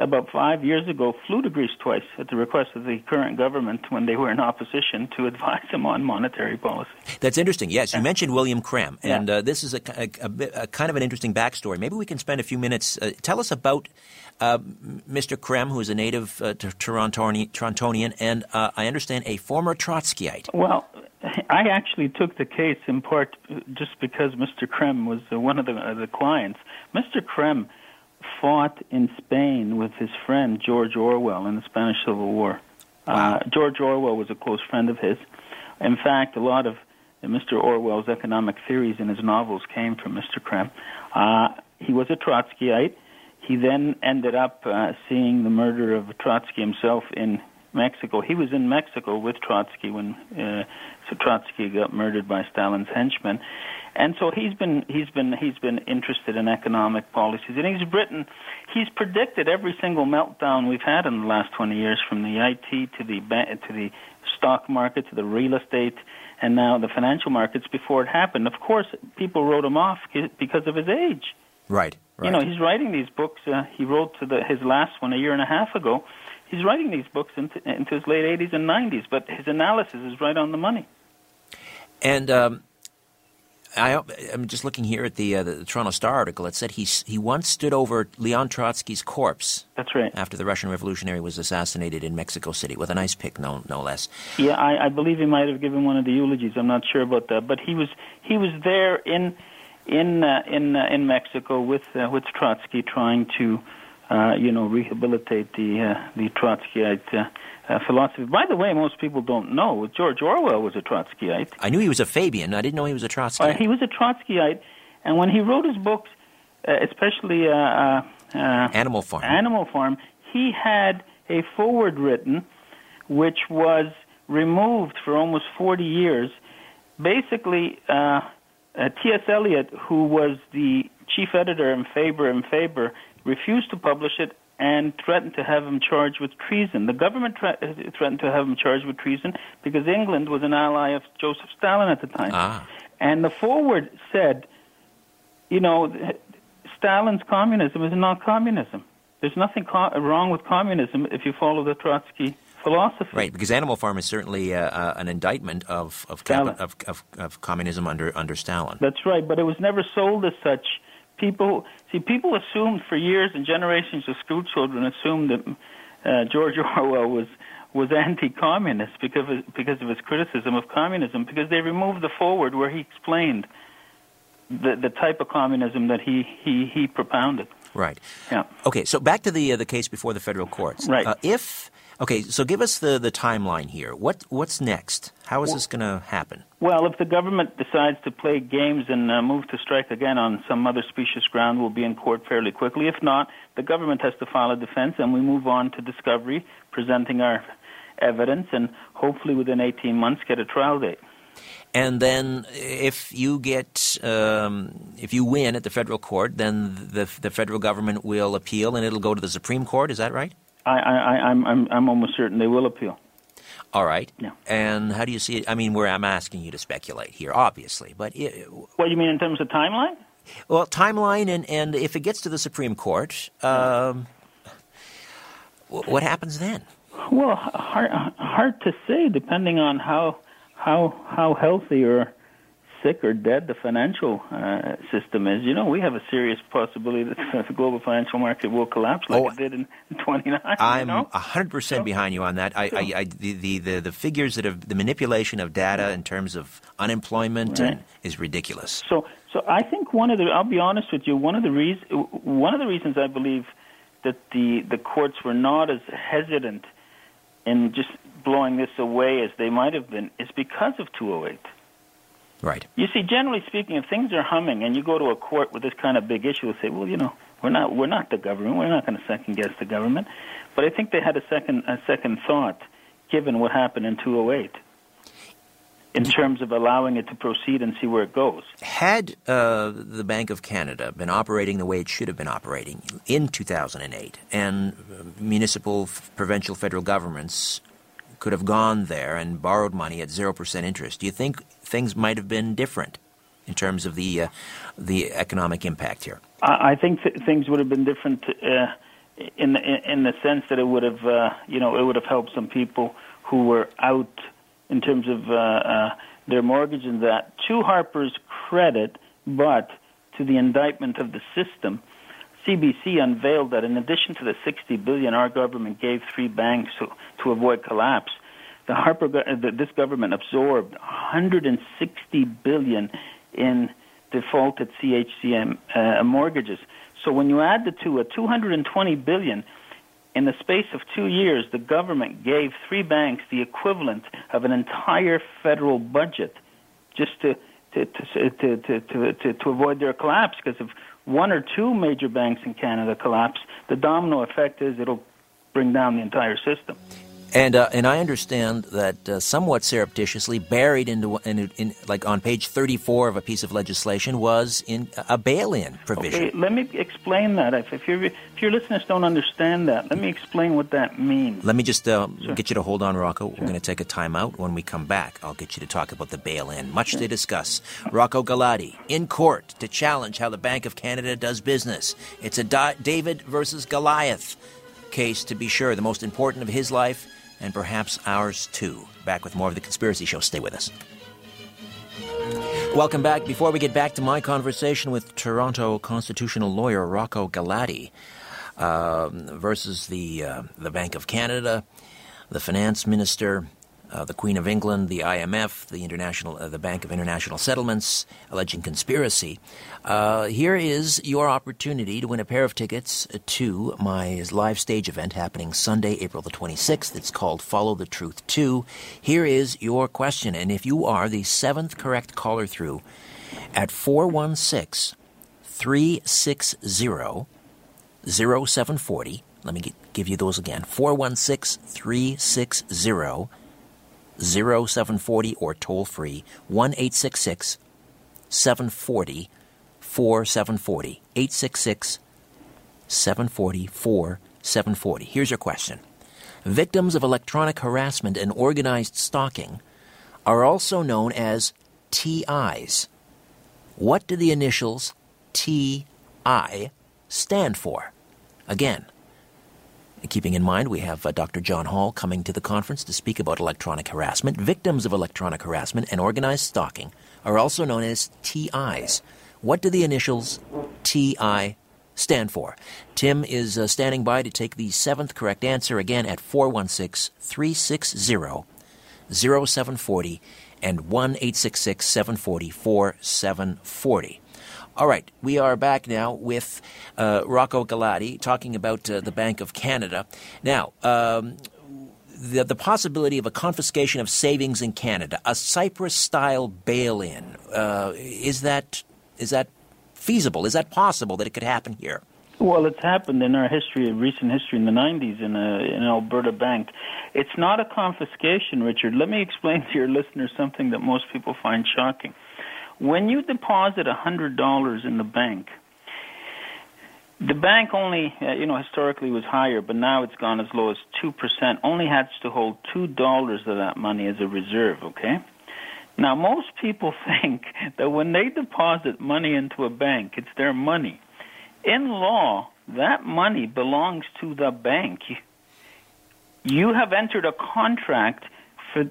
Speaker 3: about five years ago flew to Greece twice at the request of the current government when they were in opposition to [LAUGHS] advise them on monetary policy.
Speaker 2: That's interesting. Yes, you mentioned William Krehm,
Speaker 3: Yeah.
Speaker 2: and uh, this is a, a, a kind of an interesting backstory. Maybe we can spend a few minutes. Uh, tell us about uh, Mr. Krehm, who is a native uh, Torontonian, and uh, I understand a former Trotskyite.
Speaker 3: Well, I actually took the case in part just because Mr. Krehm was uh, one of the, uh, the clients. Mr. Krehm fought in Spain with his friend George Orwell in the Spanish Civil War.
Speaker 2: Wow.
Speaker 3: Uh, George Orwell was a close friend of his. In fact, a lot of uh, Mr. Orwell's economic theories in his novels came from Mr. Krehm. Uh, he was a Trotskyite. He then ended up uh, seeing the murder of Trotsky himself in Mexico. He was in Mexico with Trotsky when uh, so Trotsky got murdered by Stalin's henchmen, and so he's been he's been he's been interested in economic policies, and he's written, he's predicted every single meltdown we've had in the last 20 years, from the IT to the to the stock market to the real estate, and now the financial markets before it happened. Of course, people wrote him off because of his age.
Speaker 2: Right. Right.
Speaker 3: You know, he's writing these books. Uh, he wrote to the, his last one a year and a half ago. He's writing these books into, into his late 80s and 90s, but his analysis is right on the money.
Speaker 2: And um, I, I'm just looking here at the, uh, the Toronto Star article. It said he he once stood over Leon Trotsky's corpse
Speaker 3: That's right.
Speaker 2: after the Russian revolutionary was assassinated in Mexico City with an ice pick, no no less.
Speaker 3: Yeah, I, I believe he might have given one of the eulogies. I'm not sure about that, but he was he was there in in uh, in uh, in Mexico with uh, with Trotsky, trying to uh, you know rehabilitate the uh, the Trotskyite uh, uh, philosophy. By the way, most people don't know George Orwell was a Trotskyite.
Speaker 2: I knew he was a Fabian. I didn't know he was a Trotsky.
Speaker 3: Uh, he was a Trotskyite, and when he wrote his books, uh, especially uh, uh, uh,
Speaker 2: Animal Farm.
Speaker 3: Animal Farm, he had a forward written, which was removed for almost 40 years. Basically, uh, uh, T.S. Eliot, who was the chief editor in Faber and Faber, refused to publish it and threatened to have him charged with treason. The government uh, threatened to have him charged with treason because England was an ally of Joseph Stalin at the time.
Speaker 2: Ah.
Speaker 3: And the forward said, you know, Stalin's communism is not communism. There's nothing co- wrong with communism if you follow the Trotsky philosophy.
Speaker 2: Right, because Animal Farm is certainly uh, uh, an indictment of of, capi- of, of of communism under under Stalin.
Speaker 3: That's right, but it was never sold as such. People see, people assumed for years and generations of school children assumed that uh, George [LAUGHS] Orwell was was anti-communist because of, because of his criticism of communism. Because they removed the forward where he explained the the type of communism that he he he propounded.
Speaker 2: Right.
Speaker 3: Yeah.
Speaker 2: Okay, so back to the uh, the case before the federal courts.
Speaker 3: Right.
Speaker 2: Uh, if okay, so give us the, the timeline here. What what's next? How is this going to happen?
Speaker 3: Well, if the government decides to play games and uh, move to strike again on some other specious ground, we'll be in court fairly quickly. If not, the government has to file a defense, and we move on to discovery, presenting our evidence, and hopefully within 18 months get a trial date.
Speaker 2: And then, if you get, um, if you win at the federal court, then the the federal government will appeal, and it'll go to the Supreme Court. Is that right?
Speaker 3: I, I, I'm, I'm, I'm almost certain they will appeal.
Speaker 2: All right.
Speaker 3: Yeah.
Speaker 2: And how do you see it? I mean, where I'm asking you to speculate here, obviously, but it,
Speaker 3: What do you mean in terms of timeline?
Speaker 2: well, timeline and and if it gets to the Supreme Court, um, wh- what happens then?
Speaker 3: Well, hard, hard to say, depending on how how how healthy or sick or dead the financial uh, system is. You know, we have a serious possibility that [LAUGHS] the global financial market will collapse like
Speaker 2: Oh,
Speaker 3: it did in [LAUGHS] 29.
Speaker 2: I'm
Speaker 3: you know?
Speaker 2: hundred percent behind you on that. I, I, I the, the, the, figures that have the manipulation of data in terms of unemployment
Speaker 3: Right.
Speaker 2: and, is ridiculous.
Speaker 3: So, so I think one of the I'll be honest with you. One of the reasons one of the reasons I believe that the the courts were not as hesitant in just blowing this away as they might have been is because of 208.
Speaker 2: Right.
Speaker 3: You see, generally speaking, if things are humming and you go to a court with this kind of big issue, say, well, you know, We're not we're not the government. We're not going to second guess the government. But I think they had a second a second thought, given what happened in 2008 in terms of allowing it to proceed and see where it goes.
Speaker 2: Had uh, the Bank of Canada been operating the way it should have been operating in 2008, and uh, municipal, provincial, federal governments could have gone there and borrowed money at 0% interest, do you think things might have been different in terms of the, uh, the economic impact here?
Speaker 3: I think th- things would have been different uh, in, the, in the sense that it would have, uh, you know, it would have helped some people who were out – in terms of uh, uh, their mortgage and that. To Harper's credit, but to the indictment of the system, CBC unveiled that in addition to the 60 billion our government gave three banks to, to avoid collapse, the Harper the, this government absorbed 160 billion in defaulted CHCM uh, mortgages. So when you add the two, a 220 billion in the space of two years, the government gave three banks the equivalent of an entire federal budget just to to to to to, to, to avoid their collapse. Because if one or two major banks in Canada collapse, the domino effect is it'll bring down the entire system.
Speaker 2: And uh, and I understand that uh, somewhat surreptitiously buried into in, in, like on page 34 of a piece of legislation was in a bail-in provision.
Speaker 3: Okay, let me explain that. If, if, your if your listeners don't understand that, let me explain what that means.
Speaker 2: Let me just uh, sure. get you to hold on, Rocco. Sure. We're going to take a time out. When we come back, I'll get you to talk about the bail-in. Much sure. to discuss. Rocco Galati in court to challenge how the Bank of Canada does business. It's a David versus Goliath case, to be sure, the most important of his life and perhaps ours too. Back with more of The Conspiracy Show. Stay with us. Welcome back. Before we get back to my conversation with Toronto constitutional lawyer Rocco Galati uh, versus the, uh, the Bank of Canada, the finance minister, uh, the Queen of England, the IMF, the International, uh, the Bank of International Settlements, alleging conspiracy. Uh, here is your opportunity to win a pair of tickets to my live stage event happening Sunday, April the 26th. It's called Follow the Truth 2. Here is your question, and if you are the seventh correct caller through at 416 360 0740, let me give you those again 416 360 0740 or toll free 1 866 740 4740. 866 740 4740. Here's your question Victims of electronic harassment and organized stalking are also known as TIs. What do the initials TI stand for? Again, Keeping in mind, we have uh, Dr. John Hall coming to the conference to speak about electronic harassment. Victims of electronic harassment and organized stalking are also known as TIs. What do the initials TI stand for? Tim is uh, standing by to take the seventh correct answer again at 416 360 0740 and 1 866 740 4740. All right, we are back now with uh, Rocco Galati talking about uh, the Bank of Canada. Now, um, the, the possibility of a confiscation of savings in Canada, a Cyprus-style bail-in, uh, is that is that feasible? Is that possible that it could happen here?
Speaker 3: Well, it's happened in our history, recent history in the 90s in, a, in Alberta Bank. It's not a confiscation, Richard. Let me explain to your listeners something that most people find shocking. When you deposit a hundred dollars in the bank, the bank only, uh, you know, historically was higher, but now it's gone as low as two percent. Only has to hold two dollars of that money as a reserve. Okay. Now, most people [LAUGHS] think that when they deposit money into a bank, it's their money. In law, that money belongs to the bank. You have entered a contract for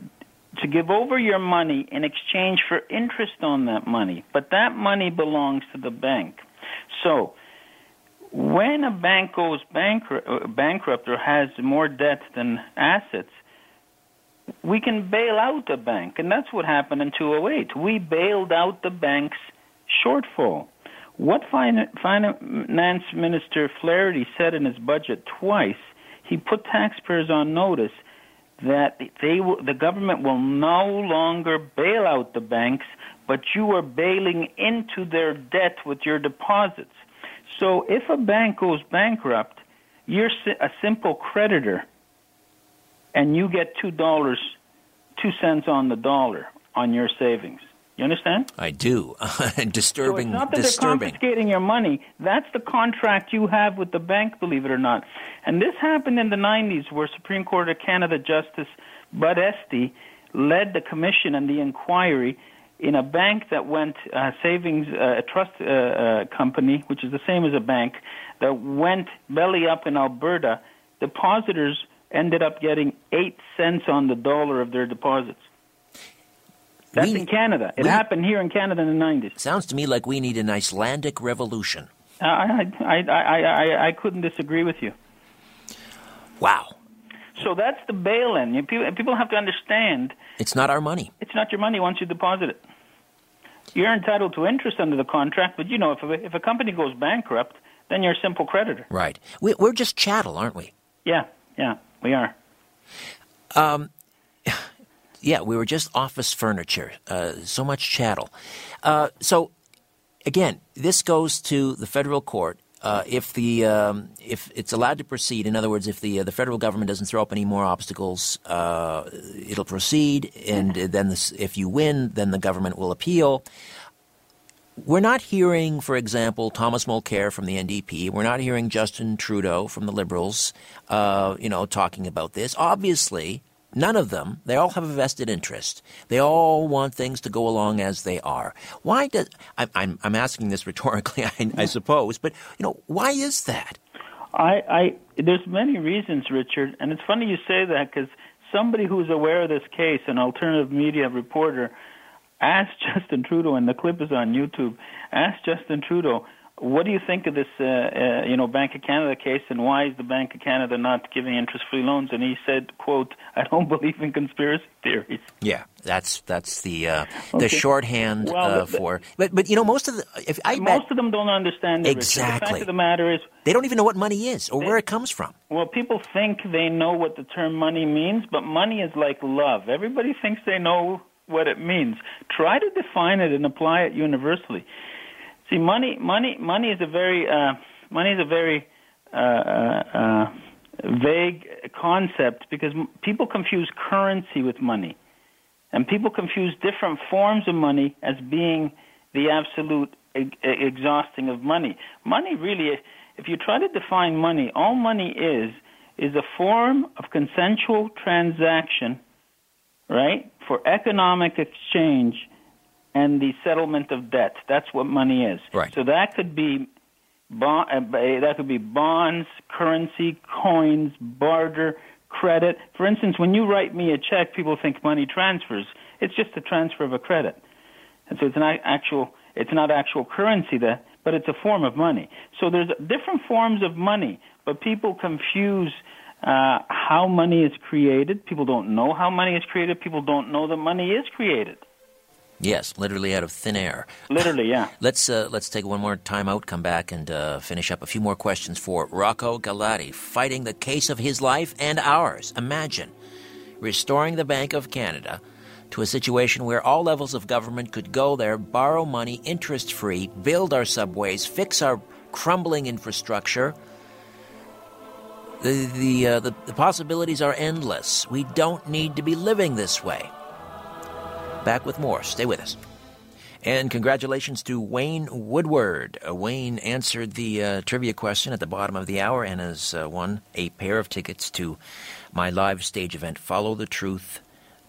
Speaker 3: to give over your money in exchange for interest on that money, but that money belongs to the bank. So, when a bank goes bankrupt, uh, bankrupt or has more debt than assets, we can bail out the bank, and that's what happened in 2008. We bailed out the bank's shortfall. What Finance Minister Flaherty said in his budget twice, he put taxpayers on notice that they will, the government will no longer bail out the banks, but you are bailing into their debt with your deposits. So if a bank goes bankrupt, you're a simple creditor, and you get two dollars, two cents on the dollar on your savings. You understand?
Speaker 2: I do. [LAUGHS] disturbing.
Speaker 3: So it's not that
Speaker 2: disturbing.
Speaker 3: they're confiscating your money. That's the contract you have with the bank, believe it or not. And this happened in the 90s, where Supreme Court of Canada Justice Bud Estey led the commission and the inquiry in a bank that went uh, savings uh, trust uh, uh, company, which is the same as a bank, that went belly up in Alberta. Depositors ended up getting eight cents on the dollar of their deposits. That's we, in Canada. It we, happened here in Canada in the 90s.
Speaker 2: Sounds to me like we need an Icelandic revolution.
Speaker 3: Uh, I, I, I, I, I couldn't disagree with you.
Speaker 2: Wow.
Speaker 3: So that's the bail-in. People, people have to understand.
Speaker 2: It's not our money.
Speaker 3: It's not your money once you deposit it. You're entitled to interest under the contract, but you know, if a, if a company goes bankrupt, then you're a simple creditor.
Speaker 2: Right. We, we're just chattel, aren't we?
Speaker 3: Yeah, yeah, we are.
Speaker 2: Um, yeah, we were just office furniture. Uh, so much chattel. Uh, so, again, this goes to the federal court. Uh, if the um, if it's allowed to proceed, in other words, if the uh, the federal government doesn't throw up any more obstacles, uh, it'll proceed. And then this, if you win, then the government will appeal. We're not hearing, for example, Thomas Mulcair from the NDP. We're not hearing Justin Trudeau from the Liberals, uh, you know, talking about this. Obviously, None of them. They all have a vested interest. They all want things to go along as they are. Why does I, I'm I'm asking this [LAUGHS] rhetorically, I, I suppose, but you know why is that?
Speaker 3: I, I there's many reasons, Richard, and it's funny you say that because somebody who's aware of this case, an alternative media reporter, asked [LAUGHS] Justin Trudeau, and the clip is on YouTube. Asked Justin Trudeau what do you think of this, uh, uh, you know, Bank of Canada case, and why is the Bank of Canada not giving interest-free loans? And he said, "quote I don't [LAUGHS] believe in conspiracy theories."
Speaker 2: Yeah, that's that's the uh, the shorthand well, uh, for. But but you know, most of the if I
Speaker 3: most
Speaker 2: bet,
Speaker 3: of them don't understand
Speaker 2: it, exactly.
Speaker 3: The fact of the matter is,
Speaker 2: they don't even know what money is or they, where it comes from.
Speaker 3: Well, people think they know what the term money means, but money is like love. Everybody thinks they know what it means. Try to define it and apply it universally. See, money, money, money is a very, uh, money is a very uh, uh, uh, vague concept because people confuse currency with money, and people confuse different forms of money as being the absolute exhausting of money. Money really, if you try to define money, all money is is a form of consensual transaction, right, for economic exchange and the settlement of debt. That's what money is.
Speaker 2: Right.
Speaker 3: So that could be bond, uh, that could be bonds, currency, coins, barter, credit. For instance, when you write me a check, people think money transfers. It's just a transfer of a credit, and so it's not actual. It's not actual currency that, but it's a form of money. So there's different forms of money, but people confuse. Uh, how money is created. People don't know how money is created. People don't know that money is created.
Speaker 2: Yes, literally out of thin air.
Speaker 3: Literally, yeah. [LAUGHS]
Speaker 2: let's uh, let's take one more time out, come back, and uh, finish up a few more questions for Rocco Galati, fighting the case of his life and ours. Imagine restoring the Bank of Canada to a situation where all levels of government could go there, borrow money interest free, build our subways, fix our crumbling infrastructure. The the, uh, the the possibilities are endless. We don't need to be living this way. Back with more. Stay with us. And congratulations to Wayne Woodward. Uh, Wayne answered the uh, trivia question at the bottom of the hour and has uh, won a pair of tickets to my live stage event, Follow the Truth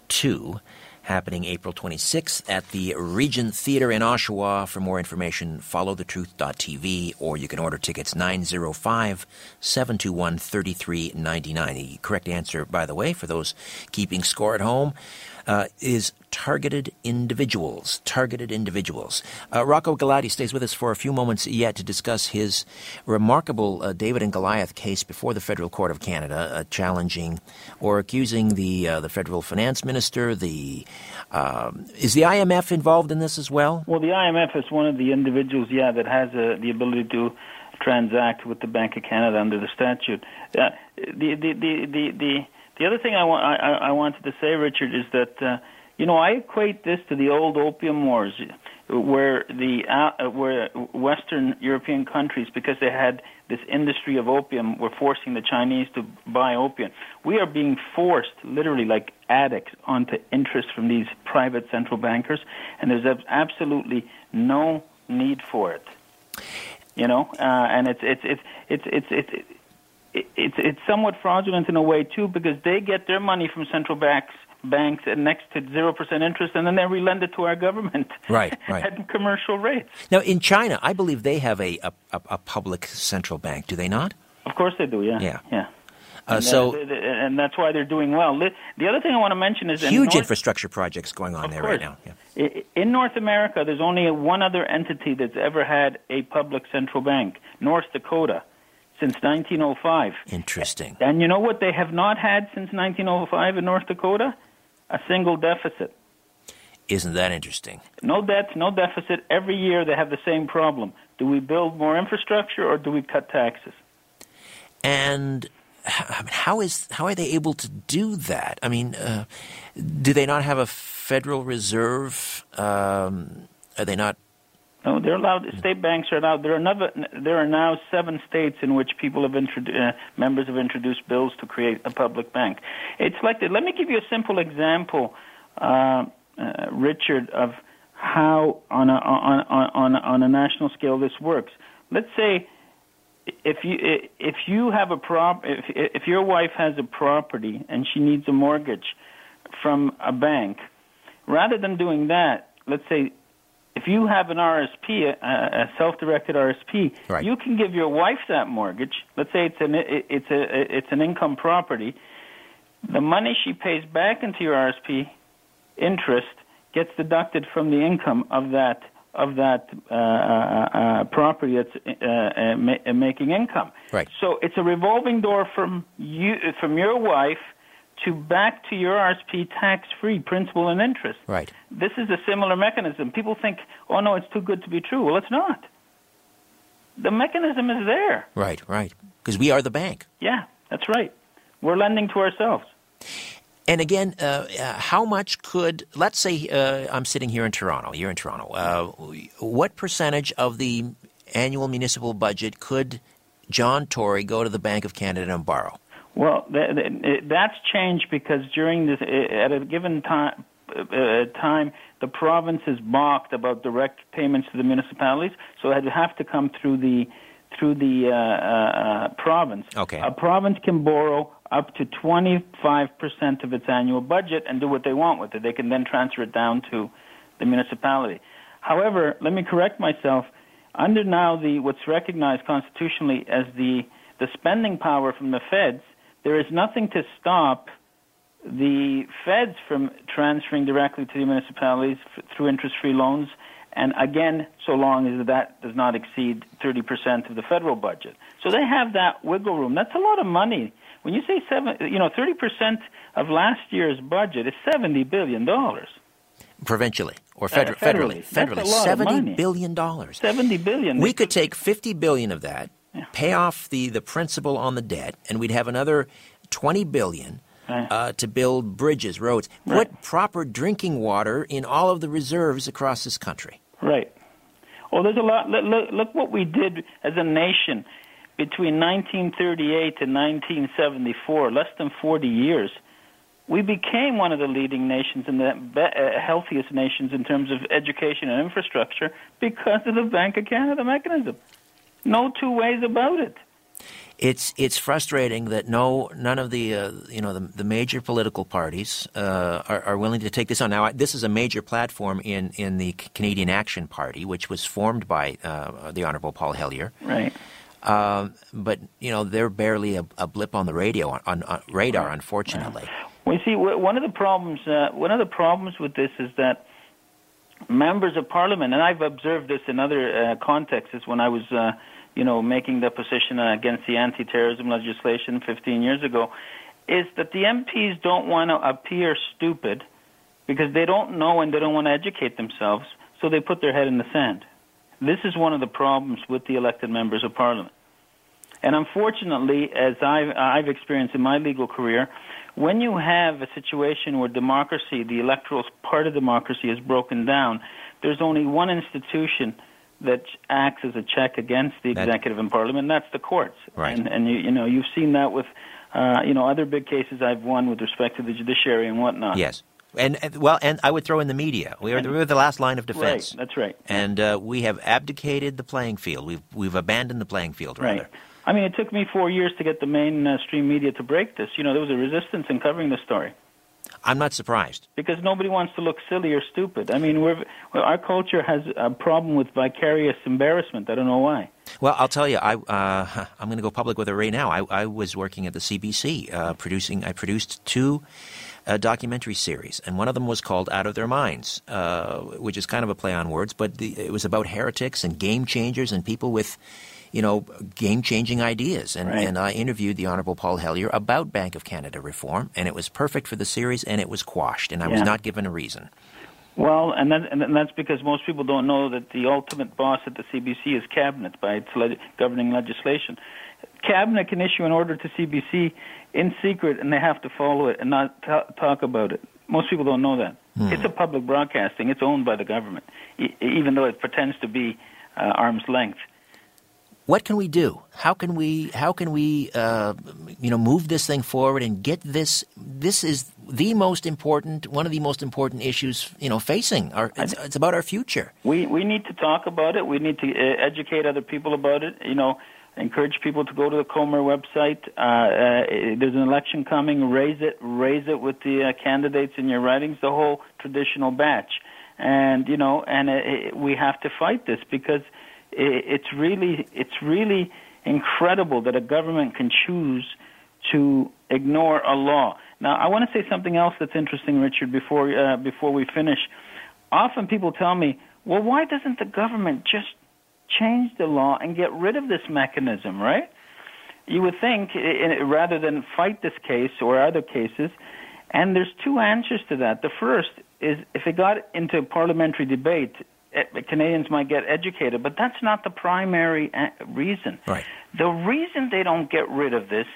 Speaker 2: 2, happening April 26th at the Regent Theater in Oshawa. For more information, followthetruth.tv or you can order tickets 905 721 3399. The correct answer, by the way, for those keeping score at home, uh, is targeted individuals. Targeted individuals. Uh, Rocco Galati stays with us for a few moments yet to discuss his remarkable uh, David and Goliath case before the Federal Court of Canada, uh, challenging or accusing the uh, the federal finance minister. The um, is the IMF involved in this as well?
Speaker 3: Well, the IMF is one of the individuals, yeah, that has uh, the ability to transact with the Bank of Canada under the statute. the the the the, the the other thing I, want, I, I wanted to say, Richard, is that uh, you know I equate this to the old opium wars. where the uh, where Western European countries, because they had this industry of opium, were forcing the Chinese to buy opium. We are being forced, literally like addicts, onto interest from these private central bankers, and there's absolutely no need for it. You know, uh, and it's it's it's it's it's it's. It's it's somewhat fraudulent in a way too because they get their money from central banks banks at next to zero percent interest, and then they relend it to our government. [LAUGHS]
Speaker 2: Right, right.
Speaker 3: at commercial rates.
Speaker 2: Now, in China, I believe they have a, a, a public central bank. Do they not?
Speaker 3: Of course they do. Yeah.
Speaker 2: Yeah.
Speaker 3: Yeah.
Speaker 2: Uh, so,
Speaker 3: and that's why they're doing well. The other thing I want to mention is
Speaker 2: huge
Speaker 3: in North,
Speaker 2: infrastructure projects going on there
Speaker 3: course.
Speaker 2: right now. Yeah.
Speaker 3: In North America, there's only one other entity that's ever had a public central bank, North Dakota, since 1905.
Speaker 2: Interesting.
Speaker 3: And you know what they have not had since 1905 in North Dakota? a single deficit.
Speaker 2: Isn't that interesting?
Speaker 3: No debt, no deficit. Every year they have the same problem. Do we build more infrastructure or do we cut taxes?
Speaker 2: And how is how are they able to do that? I mean, uh, do they not have a Federal Reserve? Um, are they not
Speaker 3: no, they're allowed. State banks are allowed. There are another, There are now seven states in which people have introduced, uh, members have introduced bills to create a public bank. It's like that. Let me give you a simple example, uh, uh, Richard, of how on a on, on on on a national scale this works. Let's say if you if you have a prop if if your wife has a property and she needs a mortgage from a bank, rather than doing that, let's say if you have an RSP, a, a self-directed RSP,
Speaker 2: right.
Speaker 3: you can give your wife that mortgage. Let's say it's an it's a it's an income property. The money she pays back into your RSP, interest gets deducted from the income of that of that uh, uh, uh, property that's uh, uh, ma- making income.
Speaker 2: Right.
Speaker 3: So it's a revolving door from you from your wife to back to your RSP tax free principal and interest.
Speaker 2: Right.
Speaker 3: This is a similar mechanism. People think, oh no, it's too good to be true. Well, it's not. The mechanism is there.
Speaker 2: Right, right. Because we are the bank.
Speaker 3: Yeah, that's right. We're lending to ourselves.
Speaker 2: And again, uh, uh, how much could, let's say uh, I'm sitting here in Toronto, you're in Toronto, uh, what percentage of the annual municipal budget could John Tory go to the Bank of Canada and borrow?
Speaker 3: Well, that's changed because during this, at a given time, uh, time, the province is balked about direct payments to the municipalities, so it would have to come through the through the uh, uh, province.
Speaker 2: Okay.
Speaker 3: A province can borrow up to 25% of its annual budget and do what they want with it. They can then transfer it down to the municipality. However, let me correct myself. Under now the what's recognized constitutionally as the the spending power from the feds, there is nothing to stop the feds from transferring directly to the municipalities through interest-free loans, and again, so long as that does not exceed 30% of the federal budget. So they have that wiggle room. That's a lot of money. When you say seven, you know, 30% of last year's budget is 70 billion dollars.
Speaker 2: Provincially or feder-
Speaker 3: uh, federally,
Speaker 2: federally,
Speaker 3: federally,
Speaker 2: seventy billion dollars.
Speaker 3: Seventy billion.
Speaker 2: We could take 50 billion of that,
Speaker 3: yeah.
Speaker 2: pay off the, the principal on the debt, and we'd have another twenty billion
Speaker 3: right.
Speaker 2: uh, to build bridges, roads,
Speaker 3: right.
Speaker 2: put proper drinking water in all of the reserves across this country.
Speaker 3: Right. Well, there's a lot. Look, look, look what we did as a nation between 1938 and 1974, less than 40 years. We became one of the leading nations and the be- uh, healthiest nations in terms of education and infrastructure because of the Bank of Canada mechanism. No two ways about it.
Speaker 2: It's it's frustrating that no none of the uh, you know the, the major political parties uh, are, are, willing to take this on. Now this is a major platform in, in the Canadian Action Party, which was formed by uh, the Honourable Paul Hellyer.
Speaker 3: Right.
Speaker 2: Uh, but you know they're barely a, a blip on the radio on, on, on radar, unfortunately.
Speaker 3: Well, you see, one of the problems uh, one of the problems with this is that members of Parliament, and I've observed this in other uh, contexts, when I was you know, making the position against the anti-terrorism legislation 15 years ago, is that the MPs don't want to appear stupid because they don't know and they don't want to educate themselves, so they put their head in the sand. This is one of the problems with the elected members of parliament. And unfortunately, as I've, I've experienced in my legal career, when you have a situation where democracy, the electoral part of democracy, is broken down, there's only one institution that acts as a check against the
Speaker 2: That-
Speaker 3: executive and parliament, and that's the courts.
Speaker 2: Right.
Speaker 3: And, and you, you know, you've seen that with, uh, you know, other big cases I've won with respect to the judiciary and whatnot.
Speaker 2: Yes. And, and well, and I would throw in the media. We are,
Speaker 3: And-
Speaker 2: we're the last line of defense.
Speaker 3: Right. That's right.
Speaker 2: And uh, we have abdicated the playing field. We've we've abandoned the playing field, rather.
Speaker 3: Right. I mean, it took me four years to get the mainstream media to break this. You know, there was a resistance in covering the story
Speaker 2: I'm not surprised.
Speaker 3: because nobody wants to look silly or stupid. I mean, we're, well, our culture has a problem with vicarious embarrassment. I don't know why.
Speaker 2: Well, I'll tell you, I uh, [LAUGHS] I'm going to go public with it right now. I, I was working at the CBC, uh, producing. I produced two uh, documentary series, and one of them was called "Out of Their Minds," uh, which is kind of a play on words, but the, it was about heretics and game changers and people with. You know, game-changing ideas, and,
Speaker 3: Right.
Speaker 2: and I interviewed the Honorable Paul Hellyer about Bank of Canada reform, and it was perfect for the series, and it was quashed, and I was not given a reason.
Speaker 3: Well, and, that, and that's because most people don't know that the ultimate boss at the CBC is cabinet by its leg- governing legislation. Cabinet can issue an order to CBC in secret, and they have to follow it and not ta talk about it. Most people don't know that. It's a public broadcasting. It's owned by the government, e- even though it pretends to be uh, arm's length.
Speaker 2: What can we do? How can we how can we uh, you know move this thing forward and get this? This is the most important one of the most important issues you know facing our. It's, it's about our future.
Speaker 3: We we need to talk about it. We need to uh, educate other people about it. You know, encourage people to go to the Comer website. Uh, uh, there's an election coming. Raise it, raise it with the uh, candidates in your writings. The whole traditional batch, and you know, and we have to fight this because it's really it's really incredible that a government can choose to ignore a law. Now, I want to say something else that's interesting, Richard. Before uh, before we finish, often people tell me, "Well, why doesn't the government just change the law and get rid of this mechanism?" Right? You would think, rather than fight this case or other cases, and there's two answers to that. The first is if it got into parliamentary debate, Canadians might get educated, but that's not the primary uh, reason.
Speaker 2: Right.
Speaker 3: The reason they don't get rid of this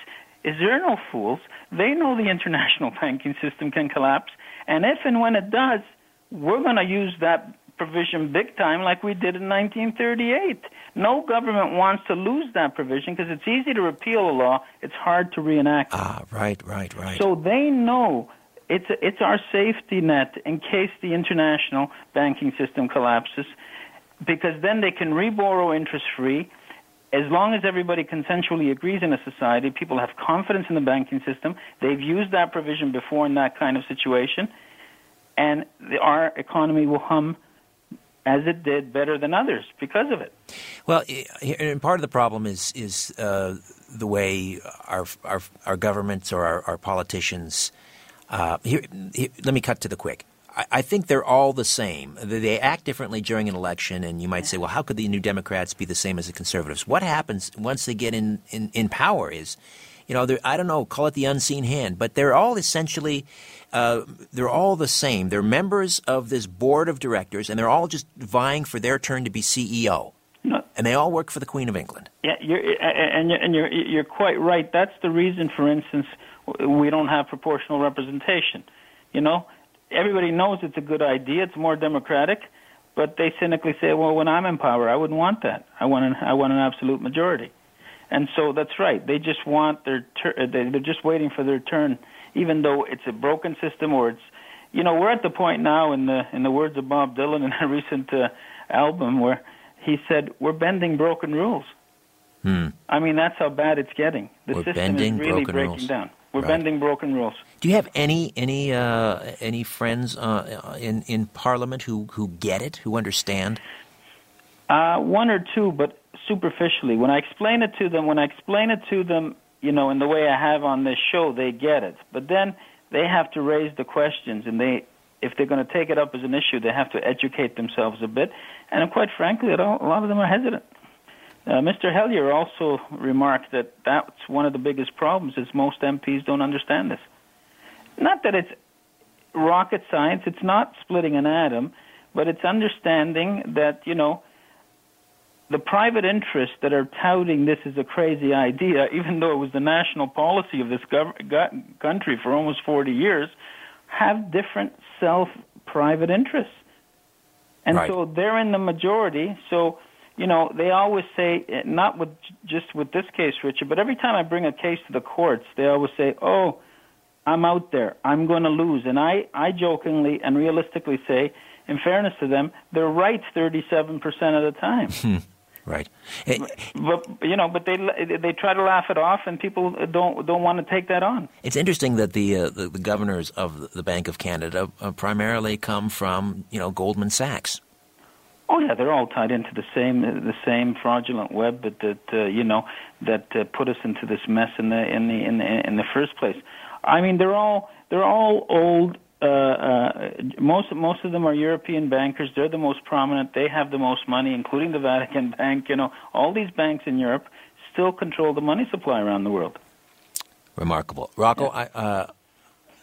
Speaker 3: is they're no fools. They know the international [LAUGHS] banking system can collapse, and if and when it does, we're going to use that provision big time like we did in 1938. No government wants to lose that provision because it's easy to repeal a law, it's hard to reenact it.
Speaker 2: Ah, right, right, right.
Speaker 3: So they know it's it's our safety net in case the international banking system collapses, because then they can reborrow interest free. As long as everybody consensually agrees in a society, people have confidence in the banking system. They've used that provision before in that kind of situation, and the, our economy will hum as it did better than others because of it.
Speaker 2: Well, and part of the problem is is uh, the way our our, our governments or our, our politicians. Uh, here, here, let me cut to the quick. I, I think they're all the same. They, they act differently during an election, and you might say, "Well, how could the New Democrats be the same as the Conservatives?" What happens once they get in in, in power is, you know, I don't know, call it the unseen hand, but they're all essentially. Uh, they're all the same. They're members of this board of directors, and they're all just vying for their turn to be CEO
Speaker 3: No,
Speaker 2: and they all work for the Queen of England.
Speaker 3: Yeah, you're, and you're, and you're you're quite right. That's the reason, for instance, we don't have proportional representation. You know, everybody knows it's a good idea. It's more democratic, but they cynically say, "Well, when I'm in power, I wouldn't want that. I want an I want an absolute majority." And so that's right. They just want their tur- they- they're just waiting for their turn, even though it's a broken system or it's you know we're at the point now in the in the words of Bob Dylan in a [LAUGHS] recent uh, album where he said we're bending broken rules.
Speaker 2: Hmm.
Speaker 3: I mean that's how bad it's getting. The
Speaker 2: We're
Speaker 3: system
Speaker 2: bending
Speaker 3: is really breaking
Speaker 2: rules.
Speaker 3: down. We're
Speaker 2: Right.
Speaker 3: bending broken rules.
Speaker 2: Do you have any any uh, any friends uh, in in Parliament who who get it, who understand?
Speaker 3: Uh, one or two, but superficially. When I explain it to them, when I explain it to them, you know, in the way I have on this show, they get it. But then they have to raise the questions, and they, if they're going to take it up as an issue, they have to educate themselves a bit. And quite frankly, a lot of them are hesitant. Uh, Mr. Hellyer also remarked that that's one of the biggest problems is most MPs don't understand this. Not that it's rocket science, it's not splitting an atom, but it's understanding that, you know, the private interests that are touting this is a crazy idea, even though it was the national policy of this gov- go- country for almost 40 years, have different self private interests. and
Speaker 2: Right.
Speaker 3: so they're in the majority. So you know they always say not with just with this case, Richard, but every time I bring a case to the courts, they always say, "Oh, I'm out there. I'm going to lose." And I I jokingly and realistically say, in fairness to them, they're right 37% of the time.
Speaker 2: Right. Eh,
Speaker 3: but you know, but they they try to laugh it off, and people don't don't want to take that on.
Speaker 2: It's interesting that the, uh, the the governors of the Bank of Canada uh, primarily come from you know Goldman Sachs.
Speaker 3: Oh yeah, they're all tied into the same the same fraudulent web that that uh, you know that uh, put us into this mess in the in the in the in the first place. I mean, they're all they're all old. Uh, uh, most most of them are European bankers. They're the most prominent. They have the most money, including the Vatican [LAUGHS] Bank. You know, all these banks in Europe still control the money supply around the world.
Speaker 2: Remarkable, Rocco. I, uh,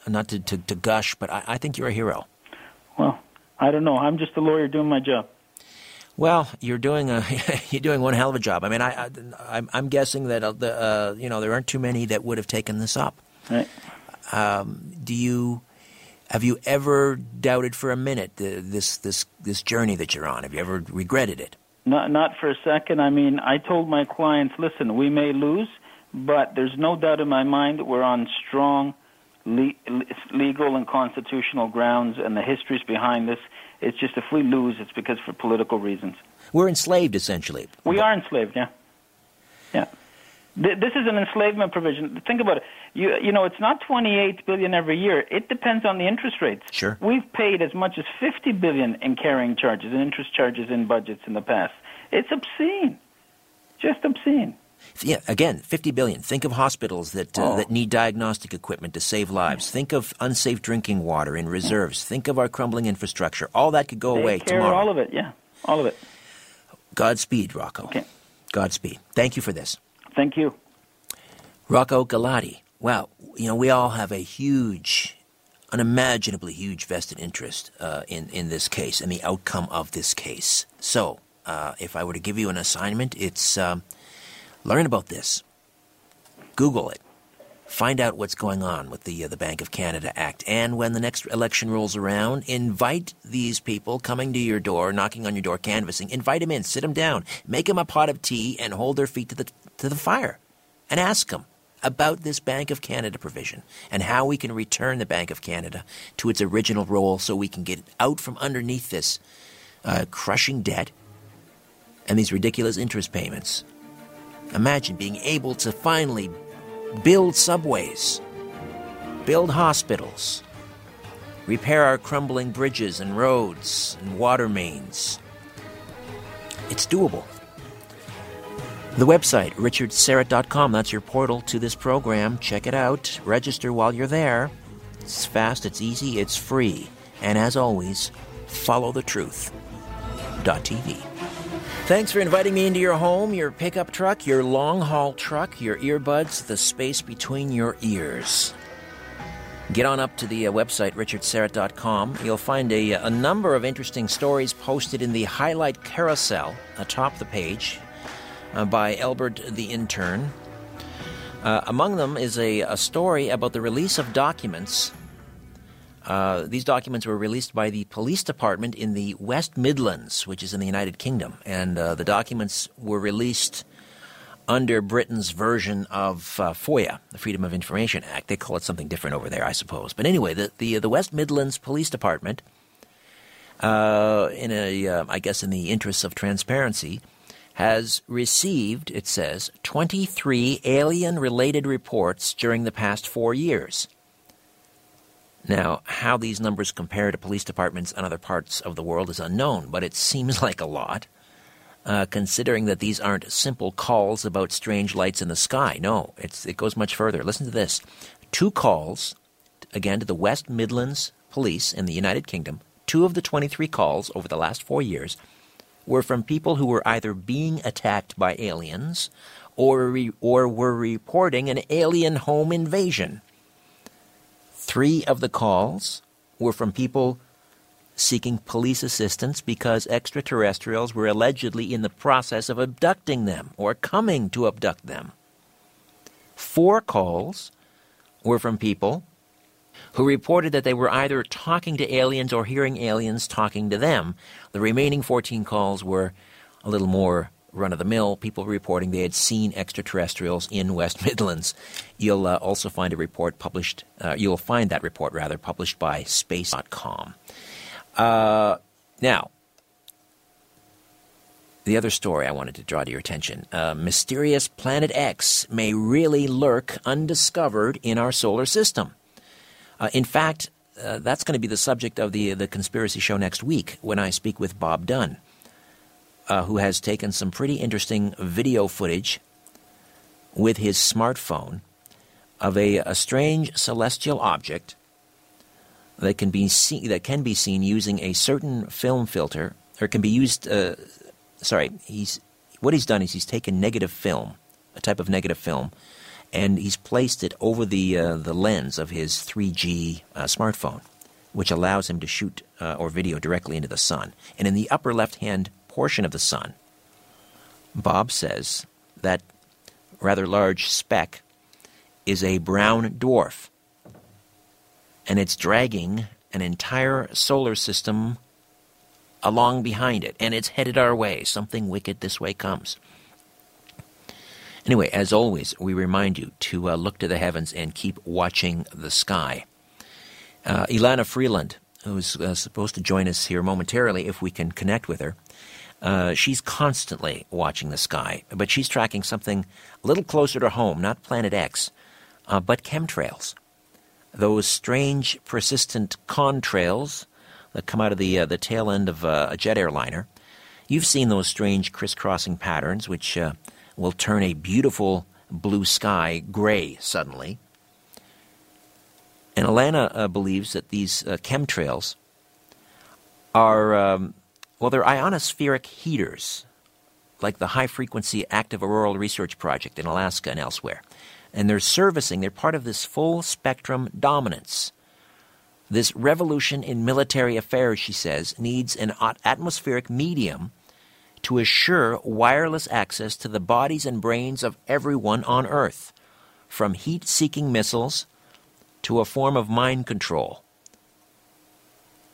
Speaker 2: not to, to, to gush, but I, I think you're a hero.
Speaker 3: Well, I don't know. I'm just a lawyer doing my job.
Speaker 2: Well, you're doing a [LAUGHS] you're doing one hell of a job. I mean, I, I I'm, I'm guessing that uh, the uh, you know there aren't too many that would have taken this up.
Speaker 3: Right.
Speaker 2: Um, do you have you ever doubted for a minute the, this this this journey that you're on? Have you ever regretted it?
Speaker 3: Not not for a second. I mean, I told my clients, listen, we may lose, but there's no doubt in my mind that we're on strong le- legal and constitutional grounds, and the histories behind this. It's just if we lose, it's because for political reasons.
Speaker 2: We're enslaved, essentially.
Speaker 3: We are enslaved, yeah. Yeah. This is an enslavement provision. Think about it. You, you know, it's not 28 billion every year. It depends on the interest rates.
Speaker 2: Sure.
Speaker 3: We've paid as much as 50 billion in carrying charges and interest charges in budgets in the past. It's obscene. Just obscene.
Speaker 2: Yeah, again, 50 billion. Think of hospitals that, uh,
Speaker 3: Oh.
Speaker 2: that need diagnostic equipment to save lives. Think of unsafe drinking water in reserves. Think of our crumbling infrastructure. All that could go away
Speaker 3: carry
Speaker 2: tomorrow.
Speaker 3: all of it, yeah. All of it.
Speaker 2: Godspeed, Rocco.
Speaker 3: Okay.
Speaker 2: Godspeed. Thank you for this.
Speaker 3: Thank you.
Speaker 2: Rocco Galati. Wow, you know, we all have a huge, unimaginably huge vested interest uh, in, in this case and the outcome of this case. So, uh, if I were to give you an assignment, it's um, learn about this, Google it, find out what's going on with the, uh, the Bank of Canada Act, and when the next election rolls around, invite these people coming to your door, knocking on your door, canvassing, invite them in, sit them down, make them a pot of tea, and hold their feet to the, to the fire, and ask them about this Bank of Canada provision and how we can return the Bank of Canada to its original role so we can get out from underneath this uh, crushing debt and these ridiculous interest payments. Imagine being able to finally build subways, build hospitals, repair our crumbling bridges and roads and water mains. It's doable. The website, richardsyrett.com, that's your portal to this program. Check it out. Register while you're there. It's fast, it's easy, it's free. And as always, follow the truth. TV. Thanks for inviting me into your home, your pickup truck, your long haul truck, your earbuds, the space between your ears. Get on up to the uh, website, richardsyrett.com. You'll find a, a number of interesting stories posted in the highlight carousel atop the page uh, by Elbert the intern. Uh, among them is a, a story about the release of documents. Uh, these documents were released by the police department in the West Midlands, which is in the United Kingdom. And uh, the documents were released under Britain's version of uh, FOIA, the Freedom of Information Act. They call it something different over there, I suppose. But anyway, the, the, the West Midlands Police Department, uh, in a, uh, I guess in the interests of transparency, has received, it says, 23 alien related reports during the past four years. Now, how these numbers compare to police departments in other parts of the world is unknown, but it seems [LAUGHS] like a lot, uh, considering that these aren't simple calls about strange lights in the sky. No, it goes much further. Listen to this two calls, again, to the West Midlands Police in the United Kingdom. Two of the 23 calls over the last four years were from people who were either being attacked by aliens or, re- or were reporting an alien home invasion. Three of the calls were from people seeking police assistance because extraterrestrials were allegedly in the process of abducting them or coming to abduct them. Four calls were from people who reported that they were either talking to aliens or hearing aliens talking to them. The remaining 14 calls were a little more run of the mill, people reporting they had seen extraterrestrials in West Midlands. You'll uh, also find a report published, uh, you'll find that report rather, published by space.com. Uh, now, the other story I wanted to draw to your attention uh, mysterious planet X may really lurk undiscovered in our solar system. Uh, in fact, uh, that's going to be the subject of the, the conspiracy show next week when I speak with Bob Dunn, uh, who has taken some pretty interesting video footage with his smartphone of a, a strange celestial object that can be seen that can be seen using a certain film filter, or can be used. Uh, sorry, he's what he's done is he's taken negative film, a type of negative film, and he's placed it over the uh, the lens of his 3G uh, smartphone, which allows him to shoot uh, or video directly into the sun. And in the upper left-hand portion of the sun, Bob says that rather large speck is a brown dwarf and it's dragging an entire solar system along behind it, and it's headed our way. Something wicked this way comes. Anyway, as always, we remind you to uh, look to the heavens and keep watching the sky. Uh, Elana Freeland, who's uh, supposed to join us here momentarily if we can connect with her, uh, she's constantly watching the sky, but she's tracking something a little closer to home, not Planet X, uh, but chemtrails those strange, persistent contrails that come out of the uh, the tail end of uh, a jet airliner. You've seen those strange crisscrossing patterns, which uh, will turn a beautiful blue sky gray suddenly. And Elana believes that these chemtrails are, um, well, they're ionospheric heaters, like the High Frequency Active Auroral Research Project in Alaska and elsewhere and they're servicing, they're part of this full spectrum dominance. This revolution in military affairs, she says, needs an atmospheric medium to assure wireless access to the bodies and brains of everyone on Earth, from heat seeking missiles to a form of mind control.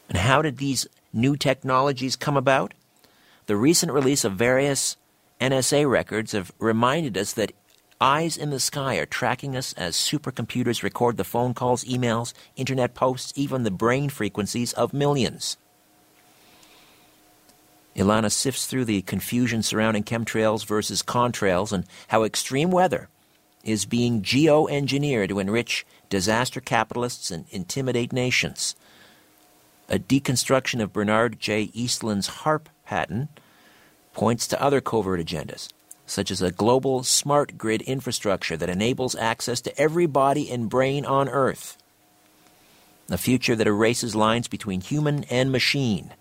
Speaker 2: And how did these new technologies come about? The recent release of various NSA records have reminded us that Eyes in the sky are tracking us as supercomputers record the phone calls, emails, internet posts, even the brain frequencies of millions. Elana sifts through the confusion surrounding chemtrails versus contrails and how extreme weather is being geoengineered to enrich disaster capitalists and intimidate nations. A deconstruction of Bernard J. Eastlund's HAARP patent points to other covert agendas such as a global smart grid infrastructure that enables access to every body and brain on Earth. A future that erases lines between human and machine,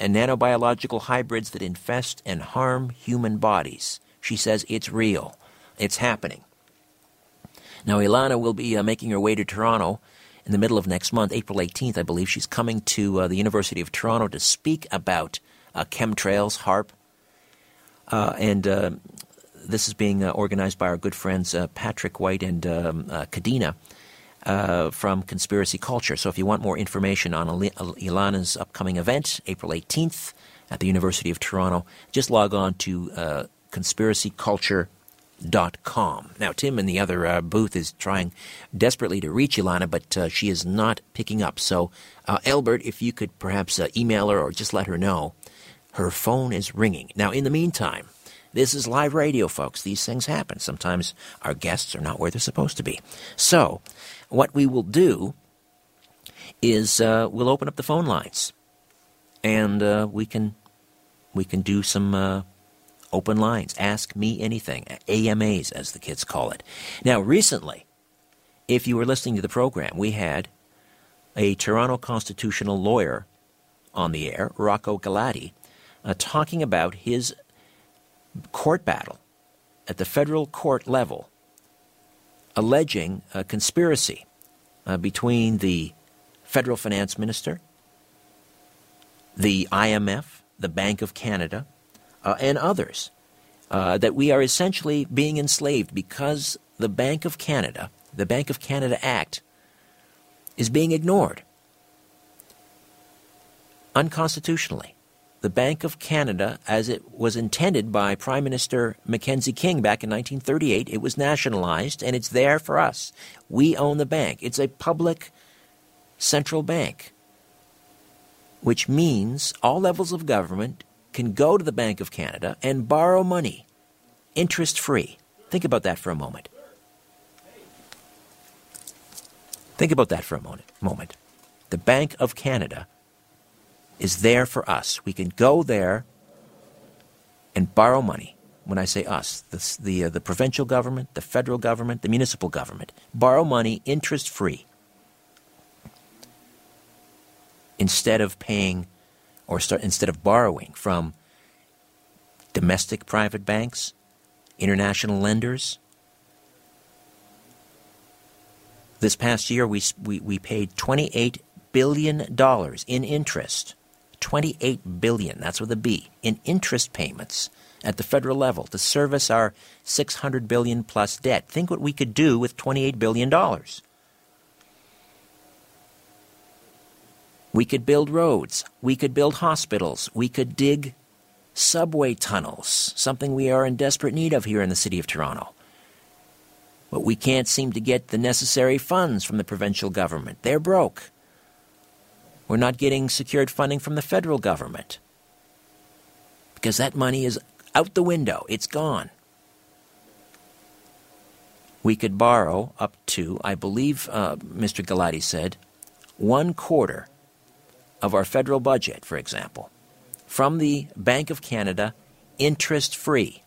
Speaker 2: and nanobiological hybrids that infest and harm human bodies. She says it's real. It's happening. Now, Elana will be uh, making her way to Toronto in the middle of next month, April 18th, I believe. She's coming to uh, the University of Toronto to speak about uh, chemtrails, HAARP. uh, and uh, this is being uh, organized by our good friends uh, Patrick White and um, Kadena. From Conspiracy Culture. So, if you want more information on Elana's upcoming event, April 18th at the University of Toronto, just log on to uh, conspiracyculture.com. Now, Tim in the other uh, booth is trying desperately to reach Elana, but uh, she is not picking up. So, uh, Albert, if you could perhaps uh, email her or just let her know, her phone is ringing. Now, in the meantime, this is live radio, folks. These things happen. Sometimes our guests are not where they're supposed to be. So, what we will do is uh, we'll open up the phone lines, and uh, we can we can do some uh, open lines. Ask me anything. AMAs, as the kids call it. Now, recently, if you were listening to the program, we had a Toronto constitutional lawyer on the air, Rocco Galati, uh, talking about his court battle at the federal court level alleging a conspiracy uh, between the federal finance minister, the IMF, the Bank of Canada, uh, and others. Uh, that we are essentially being enslaved because the Bank of Canada, the Bank of Canada Act, is being ignored unconstitutionally. The Bank of Canada, as it was intended by Prime Minister Mackenzie King back in 1938, it was nationalized and it's there for us. We own the bank. It's a public central bank, which means all levels of government can go to the Bank of Canada and borrow money interest free. Think about that for a moment. Think about that for a moment. moment. The Bank of Canada is there for us. We can go there and borrow money. When I say us, the, the, uh, the provincial government, the federal government, the municipal government, borrow money interest free instead of paying or start, instead of borrowing from domestic private banks, international lenders. This past year, we, we, we paid $28 billion in interest $28 billion, that's with a B, in interest payments at the federal level to service our 600 billion plus debt. Think what we could do with 28 billion We could build roads, we could build hospitals, we could dig subway tunnels, something we are in desperate need of here in the city of Toronto. But we can't seem to get the necessary funds from the provincial government. They're broke. We're not getting secured funding from the federal government because that money is out the window, it's gone. We could borrow up to, I believe uh, Mr. Galati said, one quarter of our federal budget, for example, from the Bank of Canada interest free,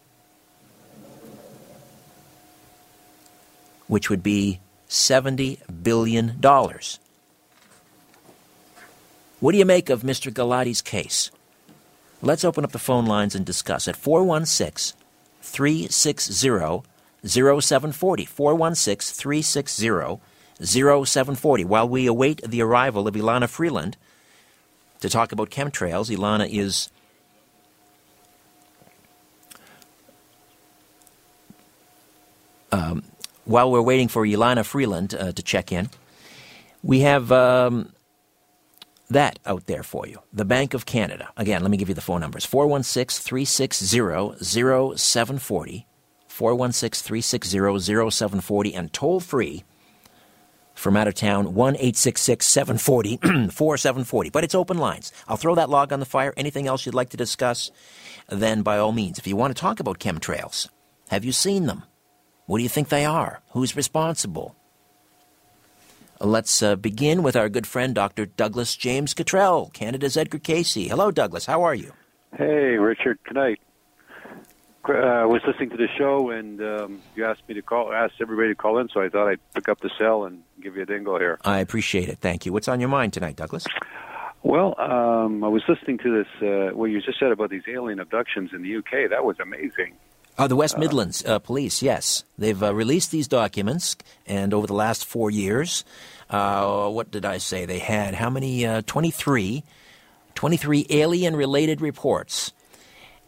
Speaker 2: which would be $70 billion. What do you make of Mr. Galati's case? Let's open up the phone lines and discuss at 416 360 0740. 416 360 0740. While we await the arrival of Elana Freeland to talk about chemtrails, Elana is. Um, while we're waiting for Elana Freeland uh, to check in, we have um, that out there for you. The Bank of Canada. Again, let me give you the phone numbers 416 360 0740, 416 360 0740, and toll free from out of town 1 740 4740. [CLEARS THROAT] But it's open lines. I'll throw that log on the fire. Anything else you'd like to discuss, then by all means. If you want to talk about chemtrails, have you seen them? What do you think they are? Who's responsible? Let's uh, begin with our good friend, Dr. Douglas James Cottrell, Canada's Edgar Cayce. Hello, Douglas. How are you?
Speaker 4: Hey, Richard. Good night. Uh, I was listening to the show, and um, you asked me to call, asked everybody to call in, so I thought I'd pick up the cell and give you a dingle here.
Speaker 2: I appreciate it. Thank you. What's on your mind tonight, Douglas?
Speaker 4: Well, um, I was listening to this, uh, what you just said about these alien abductions in the UK. That was amazing.
Speaker 2: Oh, the West Midlands uh, Police, yes. They've uh, released these documents, and over the last four years, uh, what did I say? They had how many? Uh, 23, 23 alien related reports.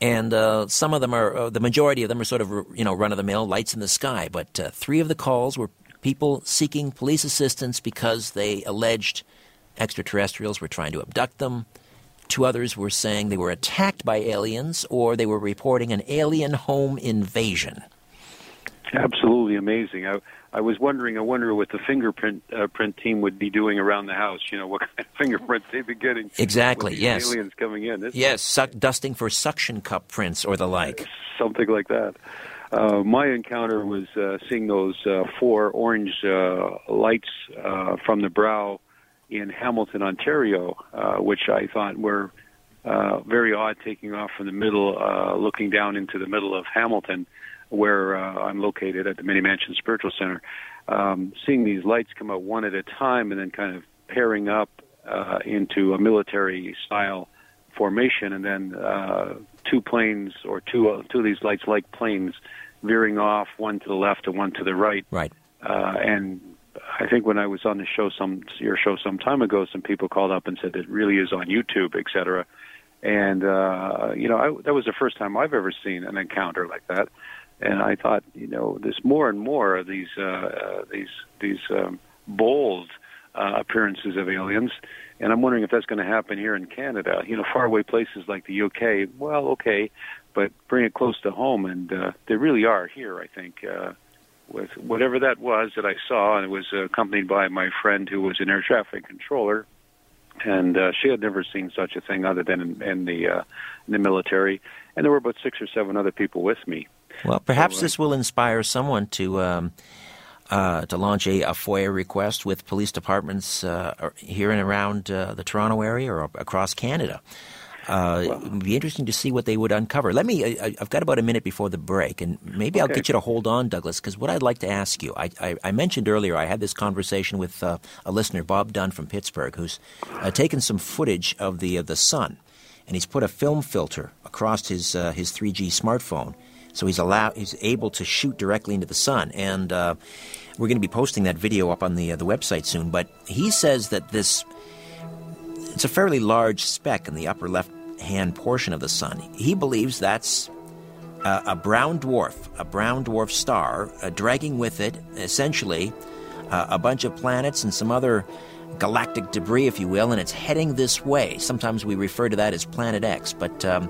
Speaker 2: And uh, some of them are, uh, the majority of them are sort of, you know, run of the mill, lights in the sky. But three of the calls were people seeking police assistance because they alleged extraterrestrials were trying to abduct them. Two others were saying they were attacked by aliens or they were reporting an alien home invasion.
Speaker 4: Absolutely amazing. I, I was wondering, I wonder what the fingerprint uh, print team would be doing around the house. You know, what kind of [LAUGHS] fingerprints they'd be getting.
Speaker 2: Exactly, yes.
Speaker 4: Aliens coming in.
Speaker 2: This yes, suck, dusting for suction cup prints or the like.
Speaker 4: Something like that. Uh, my encounter was uh, seeing those uh, four orange uh, lights uh, from the brow in Hamilton, Ontario, uh, which I thought were uh, very odd, taking off from the middle, uh, looking down into the middle of Hamilton, where uh, I'm located at the Mini Mansion Spiritual Center. Um, seeing these lights come out one at a time and then kind of pairing up uh, into a military style formation, and then uh, two planes or two uh, two of these lights like planes veering off, one to the left and one to the right.
Speaker 2: Right.
Speaker 4: Uh, and I think when I was on the show some your show some time ago, some people called up and said it really is on YouTube, et cetera. And uh, you know, I, that was the first time I've ever seen an encounter like that. And I thought, you know, there's more and more of these uh, uh, these these um, bold uh, appearances of aliens. And I'm wondering if that's going to happen here in Canada. You know, faraway places like the UK, well, okay, but bring it close to home. And uh, they really are here, I think. Uh, with whatever that was that I saw, and it was accompanied by my friend who was an air traffic controller, and uh, she had never seen such a thing other than in, in the uh, in the military. And there were about six or seven other people with me.
Speaker 2: Well, perhaps so, this will inspire someone to. Um, uh, to launch a, a, FOIA request with police departments uh, here and around uh, the Toronto area or across Canada. Uh, well, it would be interesting to see what they would uncover. Let me, I, have got about a minute before the break, and maybe okay. I'll get you to hold on, Douglas, because what I'd like to ask you, I, I, I, mentioned earlier, I had this conversation with uh, a listener, Bob Dunn from Pittsburgh, who's uh, taken some footage of the, of the sun, and he's put a film filter across his, uh, his 3G smartphone. So he's allowed, he's able to shoot directly into the sun, and uh, we're going to be posting that video up on the uh, the website soon. But he says that this it's a fairly large speck in the upper left hand portion of the sun. He believes that's a, a brown dwarf, a brown dwarf star, uh, dragging with it essentially a bunch of planets and some other galactic debris, if you will, and it's heading this way. Sometimes we refer to that as Planet X, but um,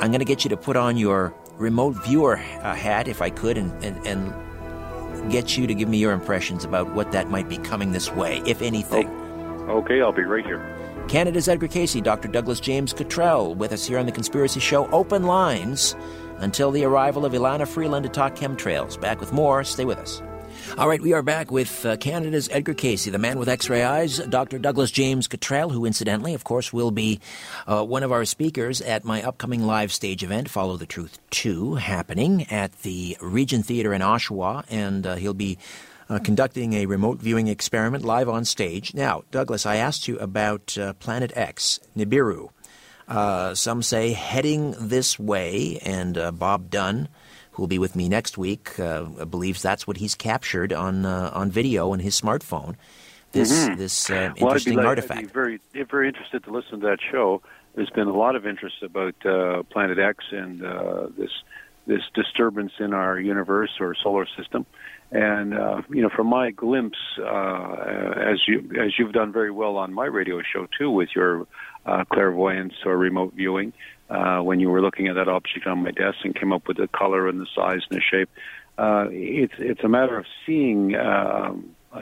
Speaker 2: I'm going to get you to put on your remote viewer uh, hat, if I could, and, and, and get you to give me your impressions about what that might be coming this way, if anything.
Speaker 4: Oh, okay, I'll be right here.
Speaker 2: Canada's Edgar Cayce, Dr. Douglas James Cottrell, with us here on The Conspiracy Show. Open lines until the arrival of Elana Freeland to talk chemtrails. Back with more. Stay with us. All right, we are back with uh, Canada's Edgar Cayce, the man with X-ray eyes, Dr. Douglas James Cottrell, who incidentally, of course, will be uh, one of our speakers at my upcoming live stage event, Follow the Truth 2, happening at the Regent Theatre in Oshawa, and uh, he'll be uh, conducting a remote viewing experiment live on stage. Now, Douglas, I asked you about uh, Planet X, Nibiru. Uh, some say heading this way, and Bob Dunn, who will be with me next week, uh, believes that's what he's captured on uh, on video in his smartphone. This mm-hmm. this interesting
Speaker 4: well,
Speaker 2: artifact.
Speaker 4: I'd be very very interested to listen to that show. There's been a lot of interest about Planet X and this this disturbance in our universe or solar system. And uh, you know, from my glimpse, uh, as you as you've done very well on my radio show too, with your uh, clairvoyance or remote viewing, uh, when you were looking at that object on my desk and came up with the color and the size and the shape, uh, it's it's a matter of seeing, uh,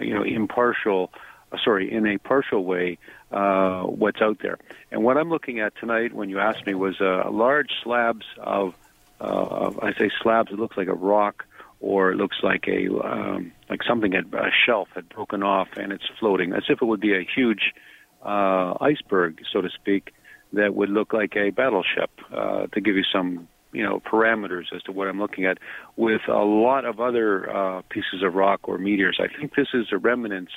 Speaker 4: you know, impartial, uh, sorry, in a partial way, uh, what's out there. And what I'm looking at tonight, when you asked me, was large slabs of, uh, I say slabs. It looks like a rock or it looks like a um, like something had a shelf had broken off and it's floating, as if it would be a huge iceberg, so to speak, that would look like a battleship. Uh, to give you some you know parameters as to what I'm looking at, with a lot of other uh, pieces of rock or meteors. I think this is a remnants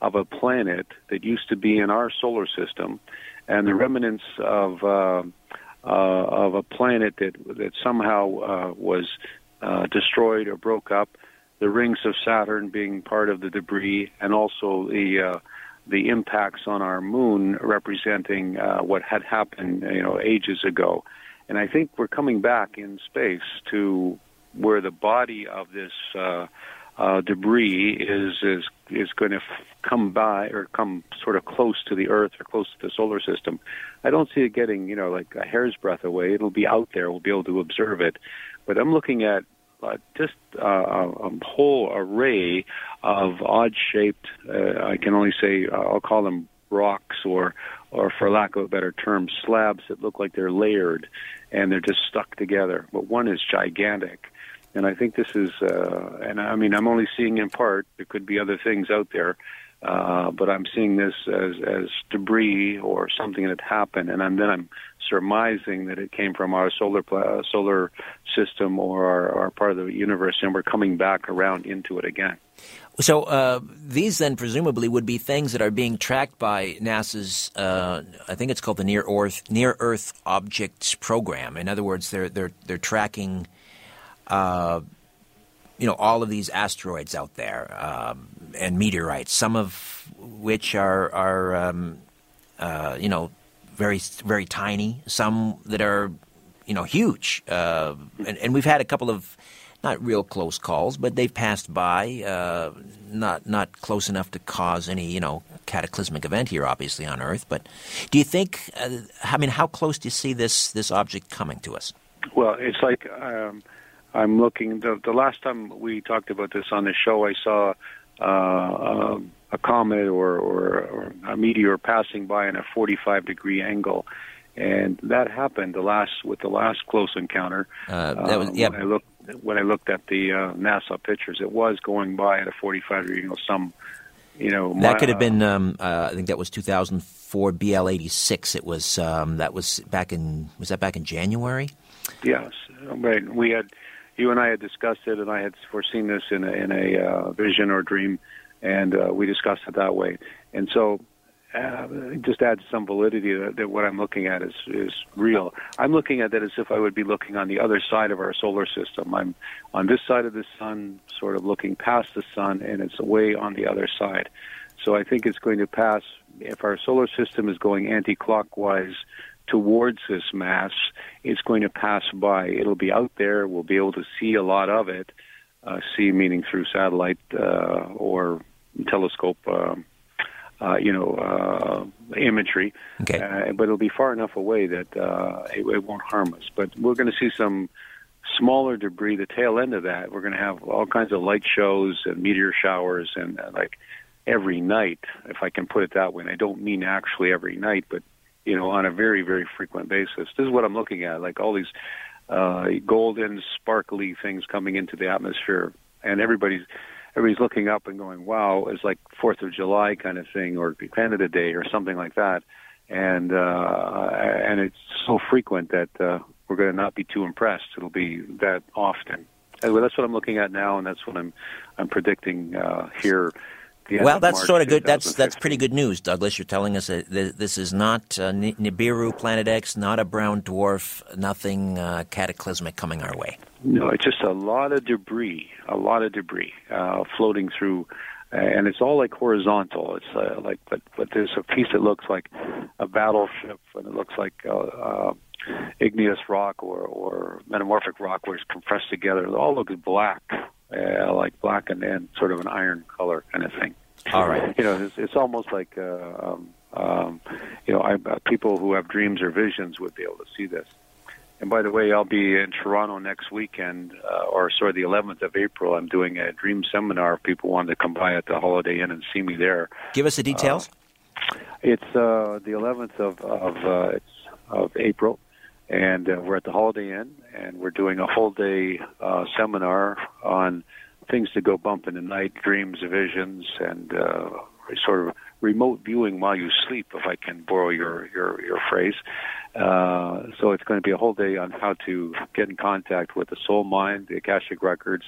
Speaker 4: of a planet that used to be in our solar system, and the remnants of uh, uh, of a planet that that somehow uh, was uh, destroyed or broke up, the rings of Saturn being part of the debris, and also the uh, the impacts on our moon representing uh, what had happened, you know, ages ago. And I think we're coming back in space to where the body of this uh, uh, debris is is is going to f- come by or come sort of close to the Earth or close to the solar system. I don't see it getting you know like a hair's breadth away. It'll be out there. We'll be able to observe it. But I'm looking at uh, just uh, a whole array of odd-shaped. Uh, I can only say uh, I'll call them rocks, or, or for lack of a better term, slabs that look like they're layered and they're just stuck together. But one is gigantic, and I think this is. Uh, and I mean, I'm only seeing in part. There could be other things out there. Uh, but I'm seeing this as, as debris or something that happened, and I'm, then I'm surmising that it came from our solar solar system or our, our, part of the universe, and we're coming back around into it again.
Speaker 2: So uh, these then presumably would be things that are being tracked by NASA's, uh, I think it's called the Near Earth Near Earth Objects Program. In other words, they're they're they're tracking uh, you know all of these asteroids out there um, and meteorites, some of which are are um, uh, you know very very tiny, some that are you know huge, uh, and, and, we've had a couple of not real close calls, but they've passed by, uh, not not close enough to cause any you know cataclysmic event here, obviously on Earth. But do you think? Uh, I mean, how close do you see this this object coming to us?
Speaker 4: Well, it's like um, I'm looking. The, the last time we talked about this on the show, I saw uh, a comet or, or, or a meteor passing by in a 45 degree angle and that happened the last with the last close encounter.
Speaker 2: Uh, that was, yeah.
Speaker 4: When I looked when I looked at the uh, NASA pictures, it was going by at a 45 degree angle. Some, you know,
Speaker 2: that could have been. Um, uh, I think that was 2004 BL 86. It was um, that was back in was that back in January?
Speaker 4: Yes, right. We had you and I had discussed it, and I had foreseen this in a, in a uh, vision or dream, and uh, we discussed it that way. And so uh, just adds some validity that, that what I'm looking at is is real. I'm looking at that as if I would be looking on the other side of our solar system. I'm on this side of the sun, sort of looking past the sun, and it's away on the other side. So I think it's going to pass. If our solar system is going anti-clockwise towards this mass, it's going to pass by. It'll be out there. We'll be able to see a lot of it. Uh, see meaning through satellite uh, or telescope. Um, uh, you know, uh, imagery.
Speaker 2: Okay.
Speaker 4: Uh, but it'll be far enough away that uh, it, it won't harm us. But we're going to see some smaller debris. The tail end of that, we're going to have all kinds of light shows and meteor showers and uh, like every night, if I can put it that way. And I don't mean actually every night, but you know, on a very, very frequent basis. This is what I'm looking at, like all these uh, golden, sparkly things coming into the atmosphere, and everybody's everybody's looking up and going, "Wow!" It's like Fourth of July kind of thing, or Canada Day, or something like that. And uh, and it's so frequent that uh, we're going to not be too impressed. It'll be that often. Anyway, that's what I'm looking at now, and that's what I'm I'm predicting uh, here
Speaker 2: well, that's sort of good. That's that's pretty good news, Douglas. You're telling us that this is not uh, Nibiru, Planet X, not a brown dwarf, nothing uh, cataclysmic coming our way.
Speaker 4: No, it's just a lot of debris, a lot of debris uh, floating through, and it's all like horizontal. It's uh, like, but but there's a piece that looks like a battleship, and it looks like uh, uh, igneous rock or or metamorphic rock, where it's compressed together. It all looks black, uh, like black and, and sort of an iron color kind of thing.
Speaker 2: All right. [LAUGHS]
Speaker 4: You know, it's, it's almost like uh, um, um, you know, I, uh, people who have dreams or visions would be able to see this. And by the way, I'll be in Toronto next weekend, uh, or sorry, the 11th of April. I'm doing a dream seminar. If people want to come by at the Holiday Inn and see me there,
Speaker 2: give us the details.
Speaker 4: Uh, it's uh, the 11th of of, uh, it's of April, and uh, we're at the Holiday Inn, and we're doing a whole day uh, seminar on things to go bump in the night, dreams, visions, and uh, sort of remote viewing while you sleep, if I can borrow your your, your phrase. Uh, so it's going to be a whole day on how to get in contact with the soul mind, the Akashic records,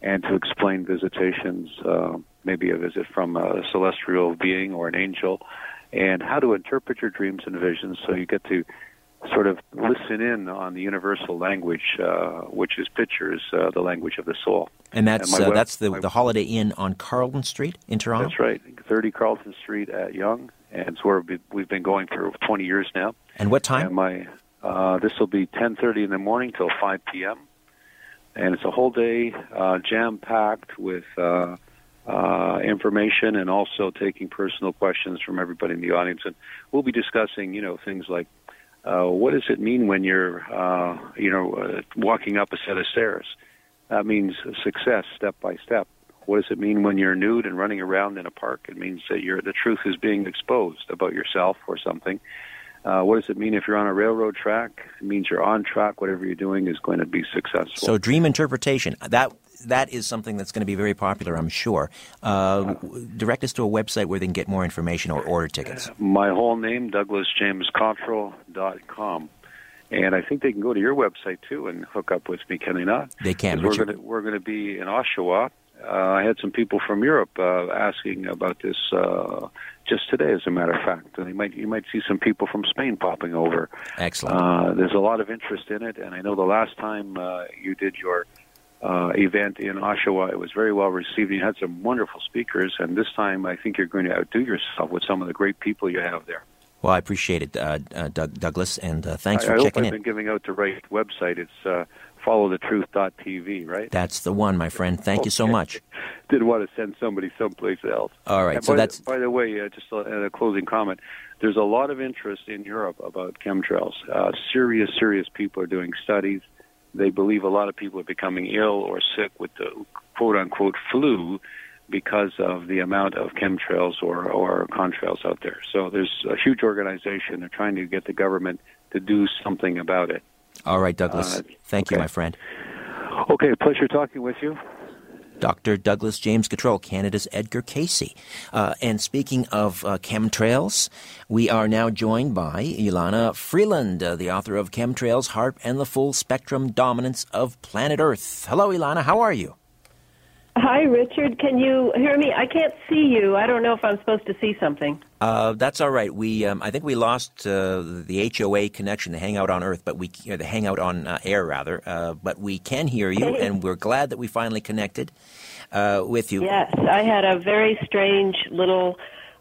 Speaker 4: and to explain visitations, uh, maybe a visit from a celestial being or an angel, and how to interpret your dreams and visions so you get to sort of listen in on the universal language, uh, which is pictures, uh, the language of the soul.
Speaker 2: And that's and uh, that's the, my, the Holiday Inn on Carlton Street in Toronto.
Speaker 4: That's right, 30 Carlton Street at Yonge, and it's where we've been going for 20 years now.
Speaker 2: And what time?
Speaker 4: And my uh, this will be 10:30 in the morning till 5 p.m. And it's a whole day, uh, jam packed with. Uh, uh, information and also taking personal questions from everybody in the audience. And we'll be discussing, you know, things like uh, what does it mean when you're, uh, you know, uh, walking up a set of stairs? That means success step by step. What does it mean when you're nude and running around in a park? It means that you're, the truth is being exposed about yourself or something. Uh, what does it mean if you're on a railroad track? It means you're on track. Whatever you're doing is going to be successful.
Speaker 2: So, dream interpretation. That that is something that's going to be very popular, I'm sure. Uh, direct us to a website where they can get more information or order tickets.
Speaker 4: My whole name, DouglasJamesCottrell.com. And I think they can go to your website too and hook up with me, can they not?
Speaker 2: They can.
Speaker 4: We're going, to, we're going to be in Oshawa. Uh, I had some people from Europe uh, asking about this uh, just today, as a matter of fact. And you might you might see some people from Spain popping over.
Speaker 2: Excellent.
Speaker 4: Uh, there's a lot of interest in it, and I know the last time uh, you did your uh, event in Oshawa. It was very well received. You had some wonderful speakers, and this time I think you're going to outdo yourself with some of the great people you have there.
Speaker 2: Well, I appreciate it, uh, uh, Doug, Douglas, and uh, thanks
Speaker 4: I,
Speaker 2: for
Speaker 4: I
Speaker 2: checking
Speaker 4: hope I've been giving out the right website. It's uh, followthetruth.tv, right?
Speaker 2: That's the one, my friend. Thank okay. you so much. [LAUGHS]
Speaker 4: Didn't want to send somebody someplace else.
Speaker 2: All right,
Speaker 4: and
Speaker 2: so
Speaker 4: by
Speaker 2: that's.
Speaker 4: The, by the way, uh, just a, a, closing comment. There's a lot of interest in Europe about chemtrails. Uh, serious, serious people are doing studies. They believe a lot of people are becoming ill or sick with the quote unquote flu because of the amount of chemtrails or, or contrails out there. So there's a huge organization. They're trying to get the government to do something about it.
Speaker 2: All right, Douglas. Uh, Thank okay. you, my friend.
Speaker 4: Okay, pleasure talking with you.
Speaker 2: Dr. Douglas James Cottrell, Canada's Edgar Cayce. Uh, and speaking of uh, chemtrails, we are now joined by Elana Freeland, uh, the author of Chemtrails, HAARP, and the Full Spectrum Dominance of Planet Earth. Hello, Elana. How are you?
Speaker 5: Hi, Richard. Can you hear me? I can't see you. I don't know if I'm supposed to see something.
Speaker 2: Uh, that's all right. We, um, I think we lost uh, the HOA connection, the Hangout on Earth, but we, the Hangout on uh, Air rather. Uh, but we can hear you, and we're glad that we finally connected uh, with you.
Speaker 5: Yes, I had a very strange little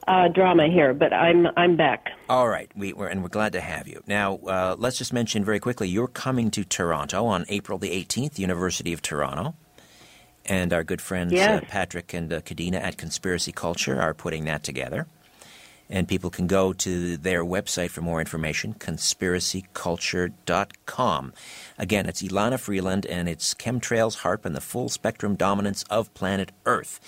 Speaker 5: uh, drama here, but I'm I'm back.
Speaker 2: All right, we, are and we're glad to have you. Now, uh, let's just mention very quickly: you're coming to Toronto on April the 18th, University of Toronto and our good friends
Speaker 5: yes.
Speaker 2: uh, Patrick and uh, Kadena at Conspiracy Culture are putting that together. And people can go to their website for more information, conspiracyculture.com. Again, it's Elana Freeland, and it's Chemtrails, HAARP, and the Full Spectrum Dominance of Planet Earth.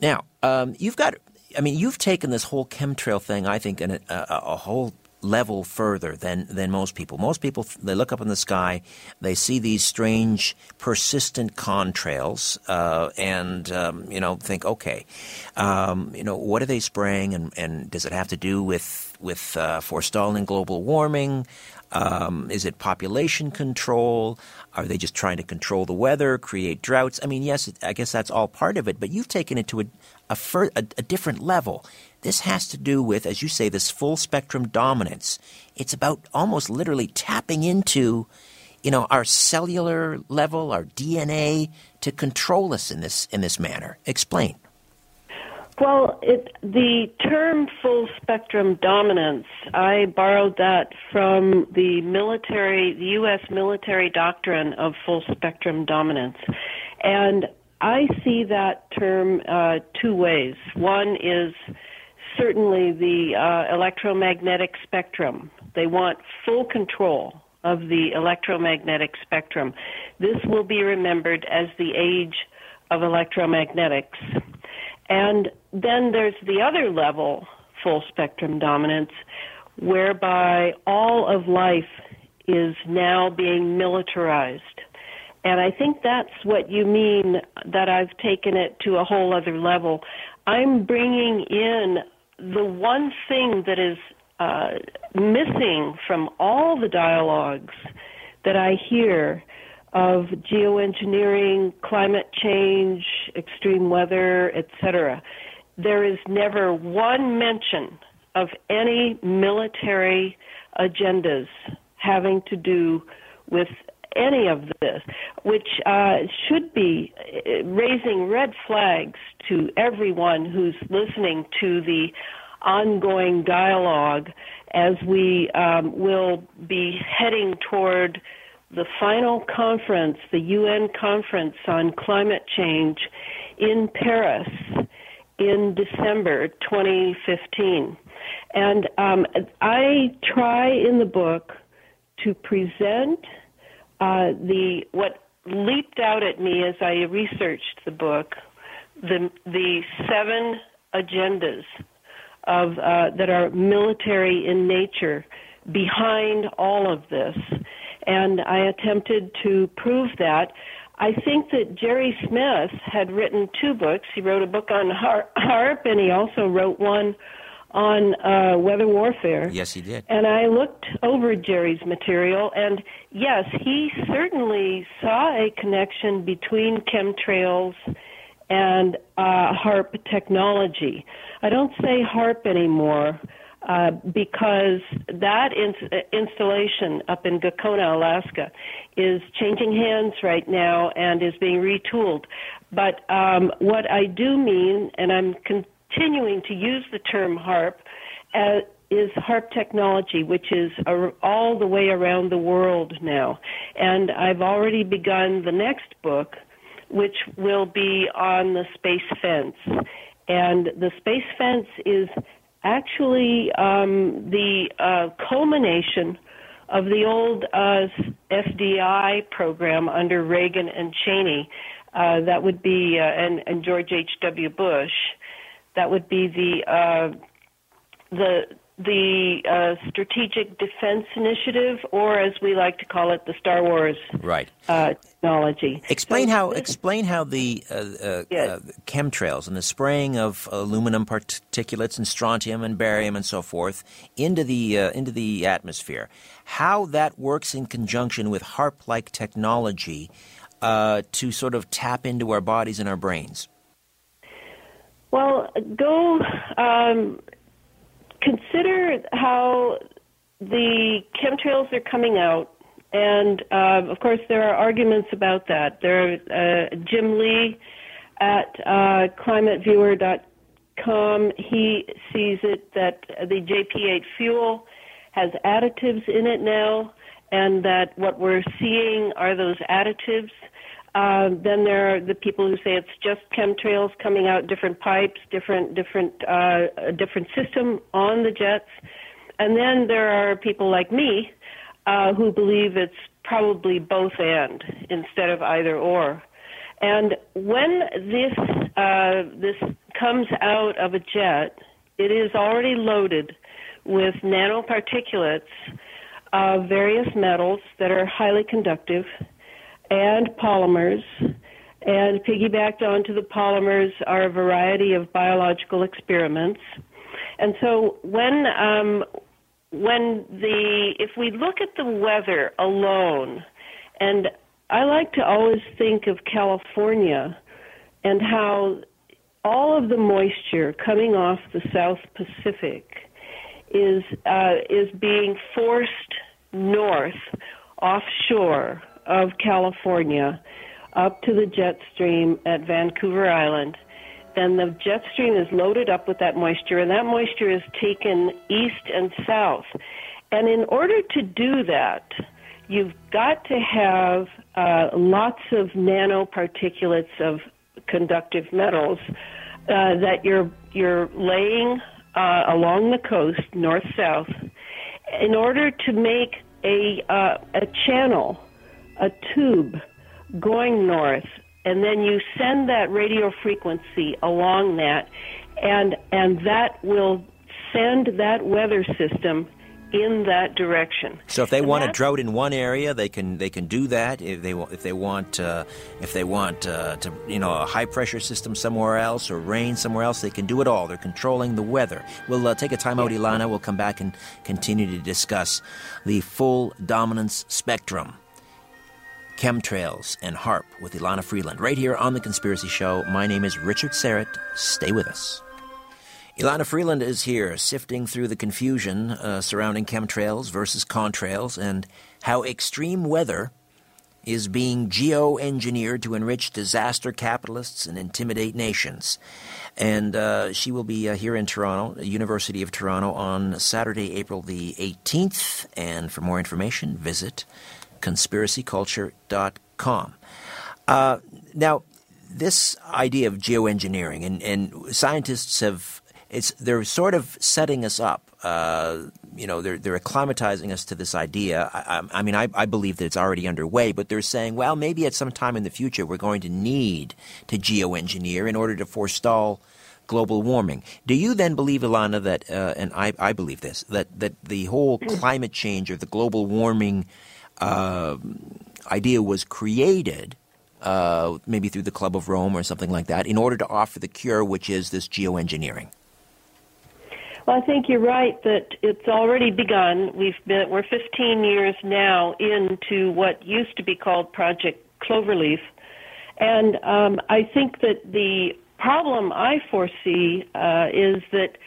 Speaker 2: Now, um, you've got, I mean, you've taken this whole chemtrail thing, I think, in a, a, a whole level further than, than most people. Most people, they look up in the sky, they see these strange, persistent contrails, uh, and, um, you know, think, okay, um, you know, what are they spraying, and, and does it have to do with, with uh, forestalling global warming? Um, is it population control? Are they just trying to control the weather, create droughts? I mean, yes, I guess that's all part of it, but you've taken it to a, a, fir- a, a different level. This has to do with, as you say, this full spectrum dominance. It's about almost literally tapping into, you know, our cellular level, our DNA, to control us in this in this manner. Explain.
Speaker 5: Well, it, the term full spectrum dominance, I borrowed that from the military, the U.S. military doctrine of full spectrum dominance. And I see that term uh, two ways. One is certainly the uh, electromagnetic spectrum. They want full control of the electromagnetic spectrum. This will be remembered as the age of electromagnetics. And then there's the other level, full spectrum dominance, whereby all of life is now being militarized. And I think that's what you mean that I've taken it to a whole other level. I'm bringing in the one thing that is uh, missing from all the dialogues that I hear of geoengineering, climate change, extreme weather, etc., there is never one mention of any military agendas having to do with any of this, which uh, should be uh, raising red flags to everyone who's listening to the ongoing dialogue as we um, will be heading toward the final conference, the UN conference on climate change in Paris in December 2015. And um, I try in the book to present uh, the what leaped out at me as I researched the book, the the seven agendas of uh, that are military in nature behind all of this, and I attempted to prove that. I think that Jerry Smith had written two books. He wrote a book on HAARP, and he also wrote one on uh, weather warfare.
Speaker 2: Yes, he did.
Speaker 5: And I looked over Jerry's material, and yes, he certainly saw a connection between chemtrails and uh, HAARP technology. I don't say HAARP anymore. Uh, because that ins- installation up in Gakona, Alaska, is changing hands right now and is being retooled. But um, what I do mean, and I'm con- continuing to use the term HAARP uh, is HAARP technology, which is all the way around the world now. And I've already begun the next book, which will be on the space fence. And the space fence is actually um, the uh, culmination of the old uh, SDI program under Reagan and Cheney. Uh, that would be, uh, and, and George H.W. Bush. That would be the uh, the the uh, Strategic Defense Initiative, or as we like to call it, the Star Wars
Speaker 2: right.
Speaker 5: uh, technology.
Speaker 2: Explain so how this, explain how the uh, uh yes. Uh, chemtrails and the spraying of aluminum particulates and strontium and barium and so forth into the uh, into the atmosphere, how that works in conjunction with HAARP-like technology to sort of tap into our bodies and our brains.
Speaker 5: Well, go um, consider how the chemtrails are coming out, and uh, of course there are arguments about that. There, uh, Jim Lee at uh, climateviewer.com, he sees it that the JP8 fuel has additives in it now, and that what we're seeing are those additives. Uh, then there are the people who say it's just chemtrails coming out different pipes, different different uh, different system on the jets, and then there are people like me uh, who believe it's probably both and instead of either or. And when this uh, this comes out of a jet, it is already loaded with nanoparticulates of various metals that are highly conductive and polymers. And piggybacked onto the polymers are a variety of biological experiments. And so when um, when the if we look at the weather alone, and I like to always think of California and how all of the moisture coming off the South Pacific is uh, is being forced north offshore of California up to the jet stream at Vancouver Island. Then the jet stream is loaded up with that moisture, and that moisture is taken east and south. And in order to do that, you've got to have uh, lots of nanoparticulates of conductive metals uh, that you're you're laying uh, along the coast, north south, in order to make a uh, a channel a tube going north, and then you send that radio frequency along that, and and that will send that weather system in that direction.
Speaker 2: So if they and want a drought in one area, they can they can do that. If they if they want uh, if they want uh, to you know a high pressure system somewhere else or rain somewhere else, they can do it all. They're controlling the weather. We'll uh, take a time out, Elana. We'll come back and continue to discuss the full dominance spectrum chemtrails, and HAARP with Elana Freeland, right here on The Conspiracy Show. My name is Richard Syrett. Stay with us. Elana Freeland is here, sifting through the confusion uh, surrounding chemtrails versus contrails and how extreme weather is being geoengineered to enrich disaster capitalists and intimidate nations. And uh, she will be uh, here in Toronto, University of Toronto, on Saturday, April the 18th. And for more information, visit conspiracyculture.com. Uh, now, this idea of geoengineering, and, and scientists have, it's, they're sort of setting us up. Uh, you know, they're, they're acclimatizing us to this idea. I, I mean, I, I, believe that it's already underway, but they're saying, well, maybe at some time in the future we're going to need to geoengineer in order to forestall global warming. Do you then believe, Elana, that, uh, and I, I believe this, that, that the whole climate change or the global warming uh, idea was created, uh, maybe through the Club of Rome or something like that, in order to offer the cure, which is this geoengineering?
Speaker 5: Well, I think you're right that it's already begun. We've been we're 15 years now into what used to be called Project Cloverleaf, and um, I think that the problem I foresee uh, is that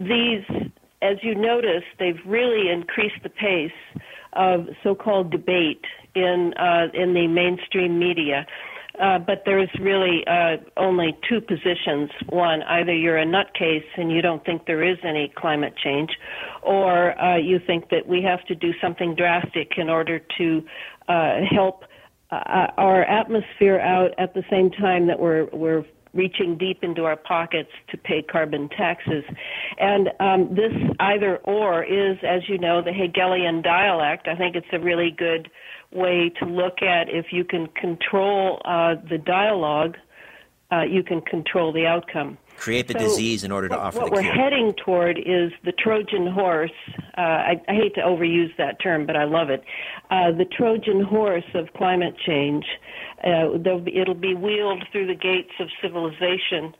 Speaker 5: these, as you notice, they've really increased the pace of so-called debate in uh, in the mainstream media. Uh, but there's really uh, only two positions. One, either you're a nutcase and you don't think there is any climate change, or uh, you think that we have to do something drastic in order to uh, help uh, our atmosphere out at the same time that we're we're reaching deep into our pockets to pay carbon taxes. And um, this either or is, as you know, the Hegelian dialect. I think it's a really good way to look at if you can control uh, the dialogue, uh, you can control the outcome.
Speaker 2: Create the
Speaker 5: So
Speaker 2: disease in order to
Speaker 5: what,
Speaker 2: offer
Speaker 5: what
Speaker 2: the
Speaker 5: we're heading toward is the Trojan horse. Uh, I, I hate to overuse that term, but I love it. Uh, the Trojan horse of climate change. Uh, be, it'll be wheeled through the gates of civilization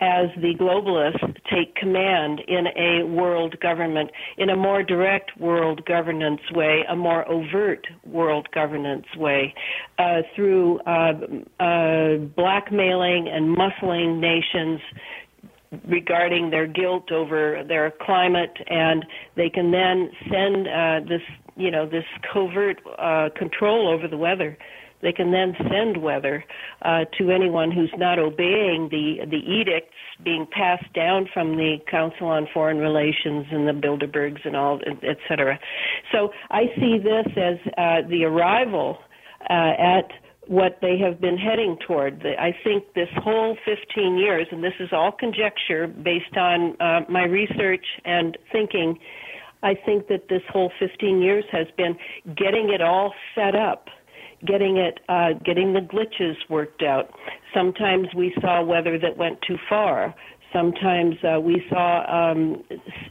Speaker 5: as the globalists take command in a world government, in a more direct world governance way, a more overt world governance way, uh, through uh, uh, blackmailing and muscling nations regarding their guilt over their climate, and they can then send uh, this, you know, this covert uh, control over the weather. They can then send weather uh, to anyone who's not obeying the the edicts being passed down from the Council on Foreign Relations and the Bilderbergs and all, et cetera. So I see this as uh, the arrival uh, at what they have been heading toward. I think this whole 15 years, and this is all conjecture based on uh, my research and thinking, I think that this whole 15 years has been getting it all set up, getting it, uh, getting the glitches worked out. Sometimes we saw weather that went too far. Sometimes uh, we saw um,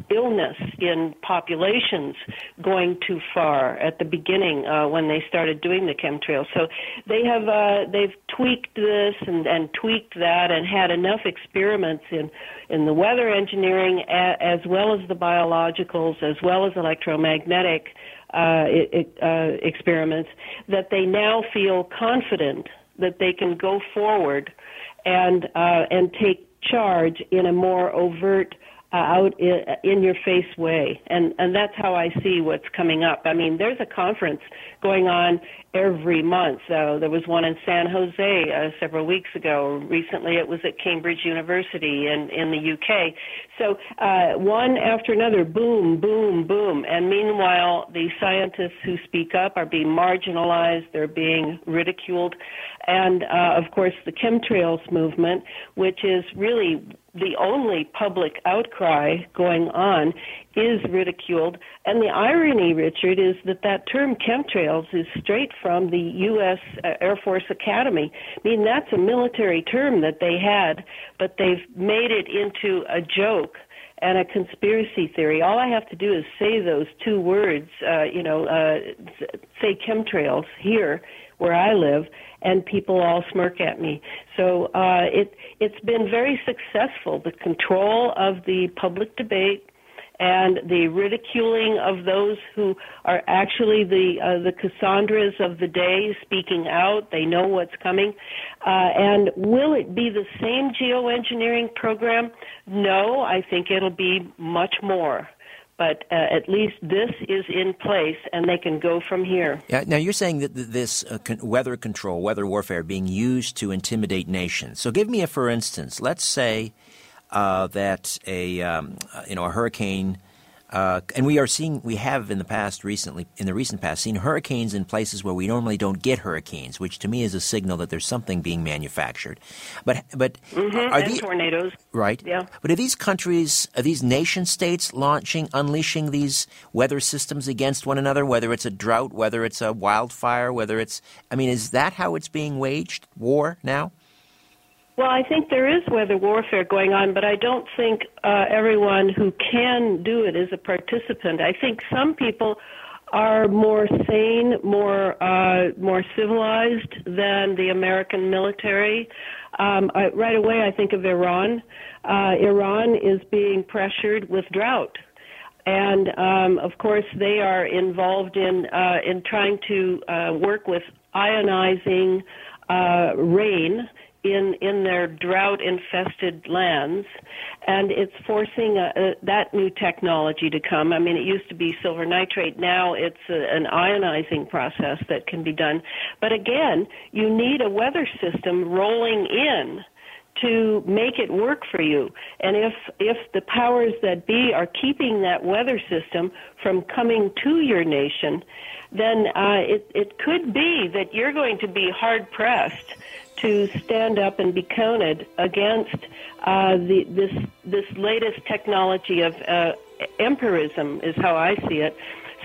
Speaker 5: illness in populations going too far at the beginning uh, when they started doing the chemtrails. So they have uh, they've tweaked this and, and tweaked that and had enough experiments in in the weather engineering a, as well as the biologicals as well as electromagnetic uh, it, uh, experiments that they now feel confident that they can go forward and uh, and take charge in a more overt uh, out in your face way. And and that's how I see what's coming up. I mean there's a conference going on every month. So there was one in San Jose uh, several weeks ago. Recently it was at Cambridge University in in the UK so uh, one after another boom boom boom. And meanwhile the scientists who speak up are being marginalized. They're being ridiculed. And uh, of course the chemtrails movement which is really the only public outcry going on is ridiculed. And the irony, Richard, is that that term chemtrails is straight from the U.S. uh, Air Force Academy. I mean, that's a military term that they had, but they've made it into a joke and a conspiracy theory. All I have to do is say those two words, uh, you know, uh, say chemtrails here where I live, and people all smirk at me. So uh, it it's been very successful. The control of the public debate and the ridiculing of those who are actually the uh, the Cassandras of the day speaking out. They know what's coming. Uh, and will it be the same geoengineering program? No, I think it'll be much more. But uh, at least this is in place, and they can go from here.
Speaker 2: Yeah, now you're saying that this uh, con- weather control, weather warfare, being used to intimidate nations. So give me a for instance. Let's say uh, that a um, uh, you know a hurricane, uh, and we are seeing we have in the past recently in the recent past seen hurricanes in places where we normally don't get hurricanes, which to me is a signal that there's something being manufactured. But but
Speaker 5: Mm-hmm.
Speaker 2: are these
Speaker 5: tornadoes.
Speaker 2: Right.
Speaker 5: Yeah.
Speaker 2: But are these countries, are these nation states launching, unleashing these weather systems against one another, whether it's a drought, whether it's a wildfire, whether it's, I mean, is that how it's being waged, war now?
Speaker 5: Well, I think there is weather warfare going on, but I don't think uh, everyone who can do it is a participant. I think some people are more sane, more uh, more civilized than the American military. Um, I, right away, I think of Iran. Uh, Iran is being pressured with drought. And um, of course, they are involved in uh, in trying to uh, work with ionizing uh, rain in in their drought infested lands and it's forcing a, a, that new technology to come. I mean it used to be silver nitrate. Now it's a, an ionizing process that can be done. But again you need a weather system rolling in to make it work for you. And if if the powers that be are keeping that weather system from coming to your nation, then uh, it it could be that you're going to be hard pressed to stand up and be counted against uh, the this this latest technology of uh, empirism is how I see it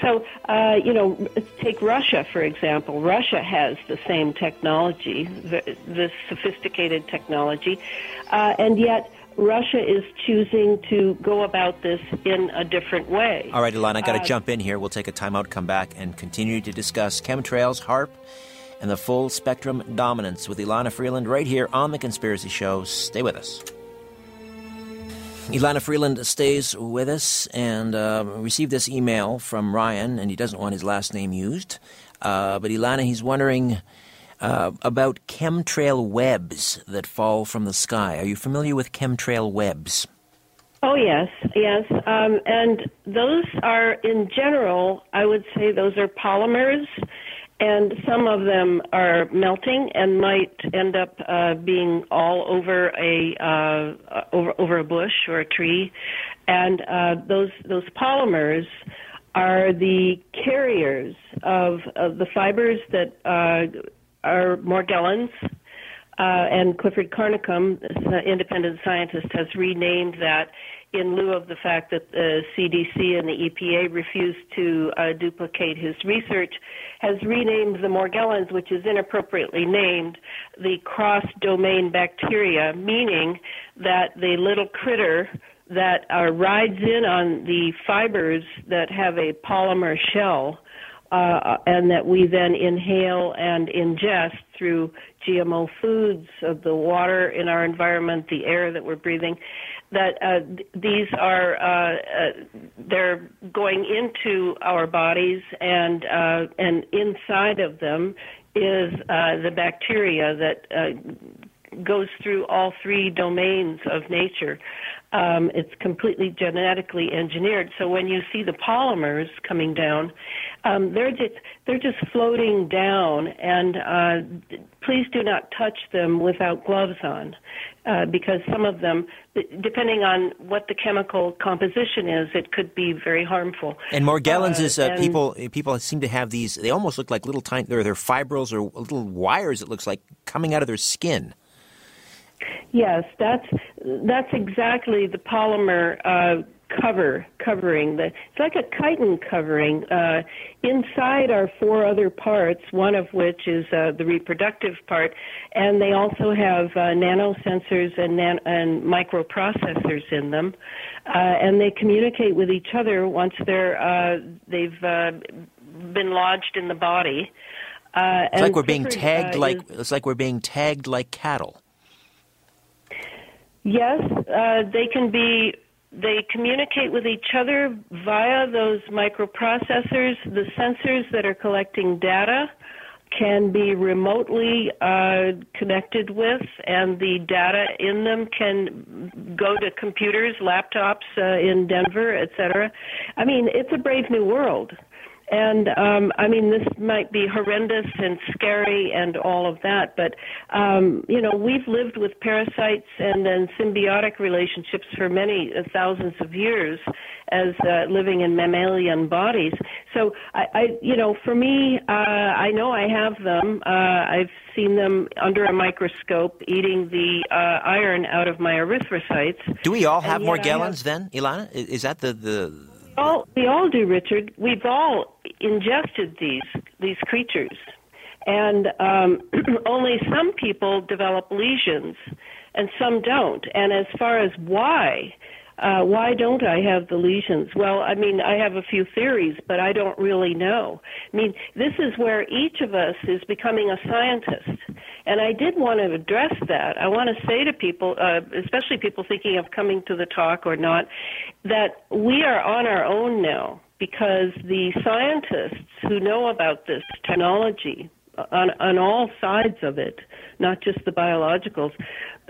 Speaker 5: so, uh, you know, take Russia, for example. Russia has the same technology, the, the sophisticated technology, uh, and yet Russia is choosing to go about this in a different way.
Speaker 2: All right, Elana, I got to uh, jump in here. We'll take a timeout, come back, and continue to discuss chemtrails, HAARP, and the full spectrum dominance with Elana Freeland right here on The Conspiracy Show. Stay with us. Elana Freeland stays with us and uh, received this email from Ryan, and he doesn't want his last name used. Uh, but Elana, he's wondering uh, about chemtrail webs that fall from the sky. Are you familiar with chemtrail webs?
Speaker 5: Oh, yes, yes. Um, and those are, in general, I would say those are polymers and some of them are melting and might end up uh, being all over a uh, over over a bush or a tree, and uh, those those polymers are the carriers of, of the fibers that uh, are Morgellons. Uh, and Clifford Carnicom, an independent scientist, has renamed that in lieu of the fact that the CDC and the EPA refused to uh, duplicate his research, has renamed the Morgellons, which is inappropriately named, the cross-domain bacteria, meaning that the little critter that uh, rides in on the fibers that have a polymer shell uh, and that we then inhale and ingest through GMO foods, of the water in our environment, the air that we're breathing that uh, these are uh, uh, they're going into our bodies and uh, and inside of them is uh, the bacteria that uh, goes through all three domains of nature. Um, it's completely genetically engineered. So when you see the polymers coming down, um, they're just they're just floating down, and uh, please do not touch them without gloves on, uh, because some of them, depending on what the chemical composition is, it could be very harmful.
Speaker 2: And Morgellons uh, is uh, people people seem to have these. They almost look like little tiny. They're, they're fibrils or little wires. It looks like coming out of their skin.
Speaker 5: Yes, that's that's exactly the polymer uh, cover covering. The, it's like a chitin covering. Uh, inside are four other parts, one of which is uh, the reproductive part, and they also have uh, nanosensors and, nan- and microprocessors in them, uh, and they communicate with each other once they're uh, they've uh, been lodged in the body.
Speaker 2: Uh, it's like we're being tagged uh, like it's like we're being tagged like cattle.
Speaker 5: Yes, uh, they can be. They communicate with each other via those microprocessors. The sensors that are collecting data can be remotely uh, connected with, and the data in them can go to computers, laptops uh, in Denver, etc. I mean, it's a brave new world. And um, I mean, this might be horrendous and scary and all of that, but um, you know, we've lived with parasites and then symbiotic relationships for many uh, thousands of years as uh, living in mammalian bodies. So I, I you know, for me, uh, I know I have them. Uh, I've seen them under a microscope eating the uh, iron out of my erythrocytes.
Speaker 2: Do we all have Morgellons then, Elana? Is that the the
Speaker 5: all we all do, Richard. We've all ingested these these creatures, and um, [CLEARS THROAT] only some people develop lesions, and some don't. And as far as why, uh, why don't I have the lesions? Well, I mean, I have a few theories, but I don't really know. I mean, this is where each of us is becoming a scientist. And I did want to address that. I want to say to people, uh, especially people thinking of coming to the talk or not, that we are on our own now because the scientists who know about this technology on on all sides of it, not just the biologicals.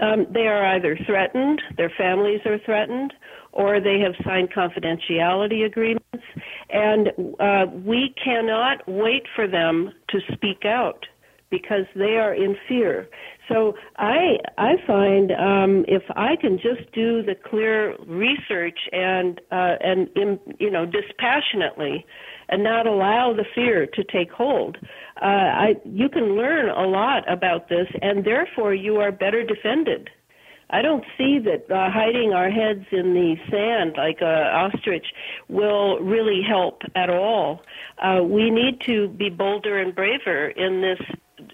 Speaker 5: Um, they are either threatened, their families are threatened, or they have signed confidentiality agreements, and uh, we cannot wait for them to speak out because they are in fear. So I I find um, if I can just do the clear research and uh, and in, you know dispassionately and not allow the fear to take hold, uh, I you can learn a lot about this, and therefore you are better defended. I don't see that uh, hiding our heads in the sand like a ostrich will really help at all. Uh, we need to be bolder and braver in this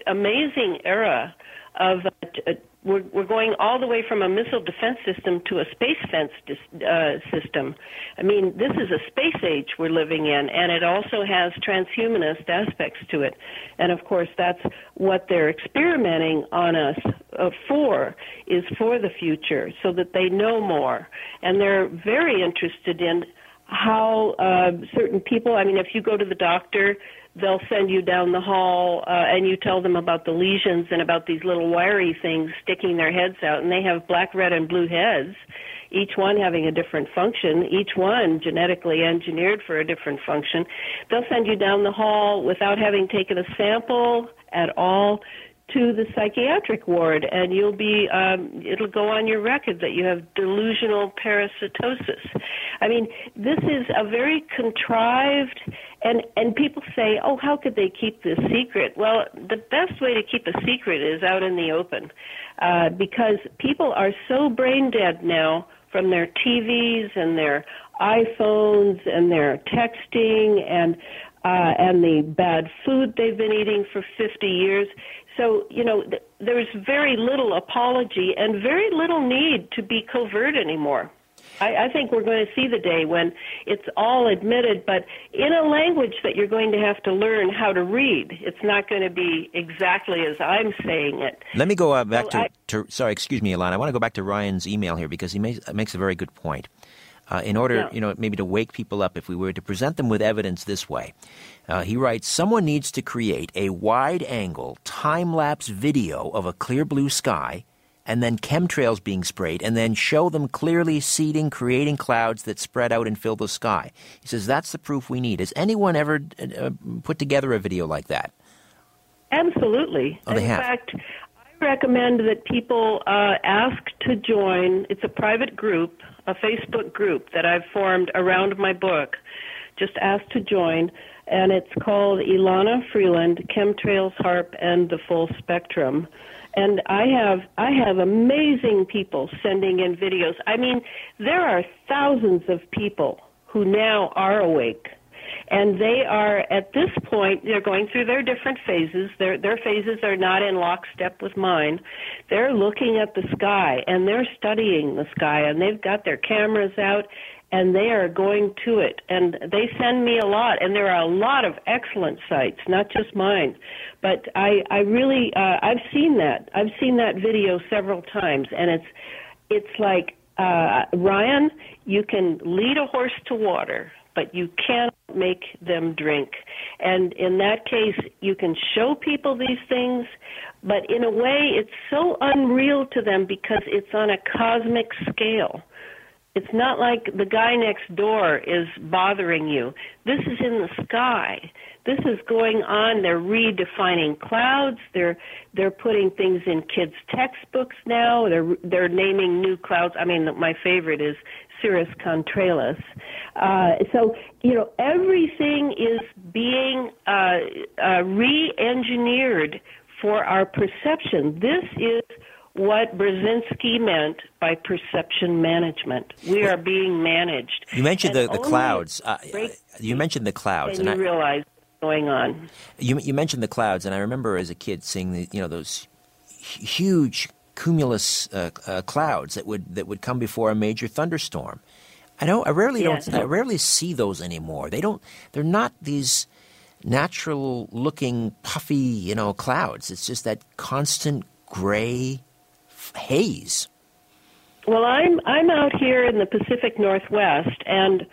Speaker 5: amazing era of uh, we're, we're going all the way from a missile defense system to a space fence uh, system. I mean, this is a space age we're living in, and it also has transhumanist aspects to it. And of course, that's what they're experimenting on us uh, for, is for the future, so that they know more. And they're very interested in how uh, certain people, I mean, if you go to the doctor, they'll send you down the hall uh, and you tell them about the lesions and about these little wiry things sticking their heads out and they have black red and blue heads each one having a different function each one genetically engineered for a different function. They'll send you down the hall without having taken a sample at all to the psychiatric ward and you'll be um, it'll go on your record that you have delusional parasitosis. I mean this is a very contrived and and people say oh how could they keep this secret well the best way to keep a secret is out in the open uh, because people are so brain dead now from their TVs and their iPhones and their texting and uh, and the bad food they've been eating for 50 years. So, you know, th- there's very little apology and very little need to be covert anymore. I, I think we're going to see the day when it's all admitted, but in a language that you're going to have to learn how to read. It's not going to be exactly as I'm saying it.
Speaker 2: Let me go uh, back to, I, to, Sorry, excuse me, Elana. I want to go back to Ryan's email here because he makes, makes a very good point. Uh, in order, yeah. you know, maybe to wake people up, if we were to present them with evidence this way, uh, he writes, someone needs to create a wide-angle, time-lapse video of a clear blue sky and then chemtrails being sprayed, and then show them clearly seeding, creating clouds that spread out and fill the sky. He says that's the proof we need. Has anyone ever uh, put together a video like that?
Speaker 5: Absolutely.
Speaker 2: Oh,
Speaker 5: In
Speaker 2: have.
Speaker 5: fact, I recommend that people uh, ask to join. It's a private group, a Facebook group that I've formed around my book. Just ask to join and it's called Elana Freeland, Chemtrails, HAARP, and the Full Spectrum and I have I have amazing people sending in videos. I mean, there are thousands of people who now are awake. And they are at this point they're going through their different phases. Their their phases are not in lockstep with mine. They're looking at the sky and they're studying the sky and they've got their cameras out and they are going to it. And they send me a lot, and there are a lot of excellent sites, not just mine. But I, I really, uh, I've seen that. I've seen that video several times, and it's, it's like uh, Ryan, you can lead a horse to water, but you can't make them drink. And in that case, you can show people these things, but in a way, it's so unreal to them because it's on a cosmic scale. It's not like the guy next door is bothering you. This is in the sky. This is going on. They're redefining clouds. They're they're putting things in kids' textbooks now. They're they're naming new clouds. I mean, my favorite is Cirrus Contralis. Uh, so you know, everything is being uh, uh, re-engineered for our perception. This is what Brzezinski meant by perception management. We are being managed.
Speaker 2: You mentioned the, the clouds. Uh, you mentioned the clouds,
Speaker 5: and, and you I, realize what's going on.
Speaker 2: You you mentioned the clouds, and I remember as a kid seeing the you know those huge cumulus uh, uh, clouds that would that would come before a major thunderstorm. I don't. I rarely yes. don't. I rarely see those anymore. They don't. They're not these natural looking puffy you know clouds. It's just that constant gray haze.
Speaker 5: Well, I'm I'm out here in the Pacific Northwest, and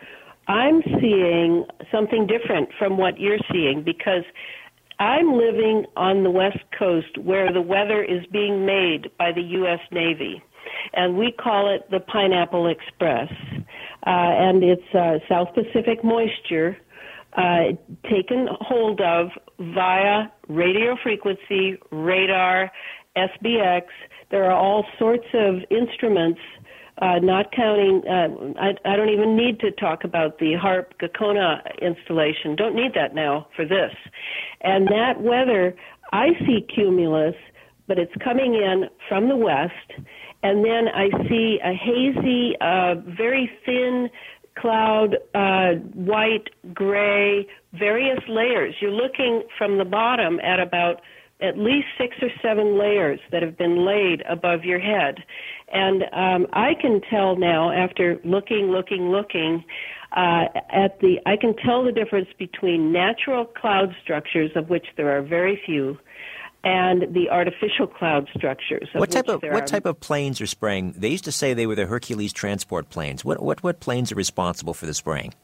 Speaker 5: I'm seeing something different from what you're seeing because I'm living on the West Coast where the weather is being made by the U.S. Navy, and we call it the Pineapple Express. Uh, and it's uh, South Pacific moisture uh, taken hold of via radio frequency, radar, SBX. There are all sorts of instruments uh, not counting, uh, I, I don't even need to talk about the HAARP Gakona installation. Don't need that now for this. And that weather, I see cumulus, but it's coming in from the west, and then I see a hazy, uh, very thin cloud, uh, white, gray, various layers. You're looking from the bottom at about at least six or seven layers that have been laid above your head. And um, I can tell now, after looking, looking, looking, uh, at the, I can tell the difference between natural cloud structures, of which there are very few, and the artificial cloud structures. Of
Speaker 2: what type of
Speaker 5: what
Speaker 2: are... type of planes are spraying? They used to say they were the Hercules transport planes. What what what planes are responsible for the spraying?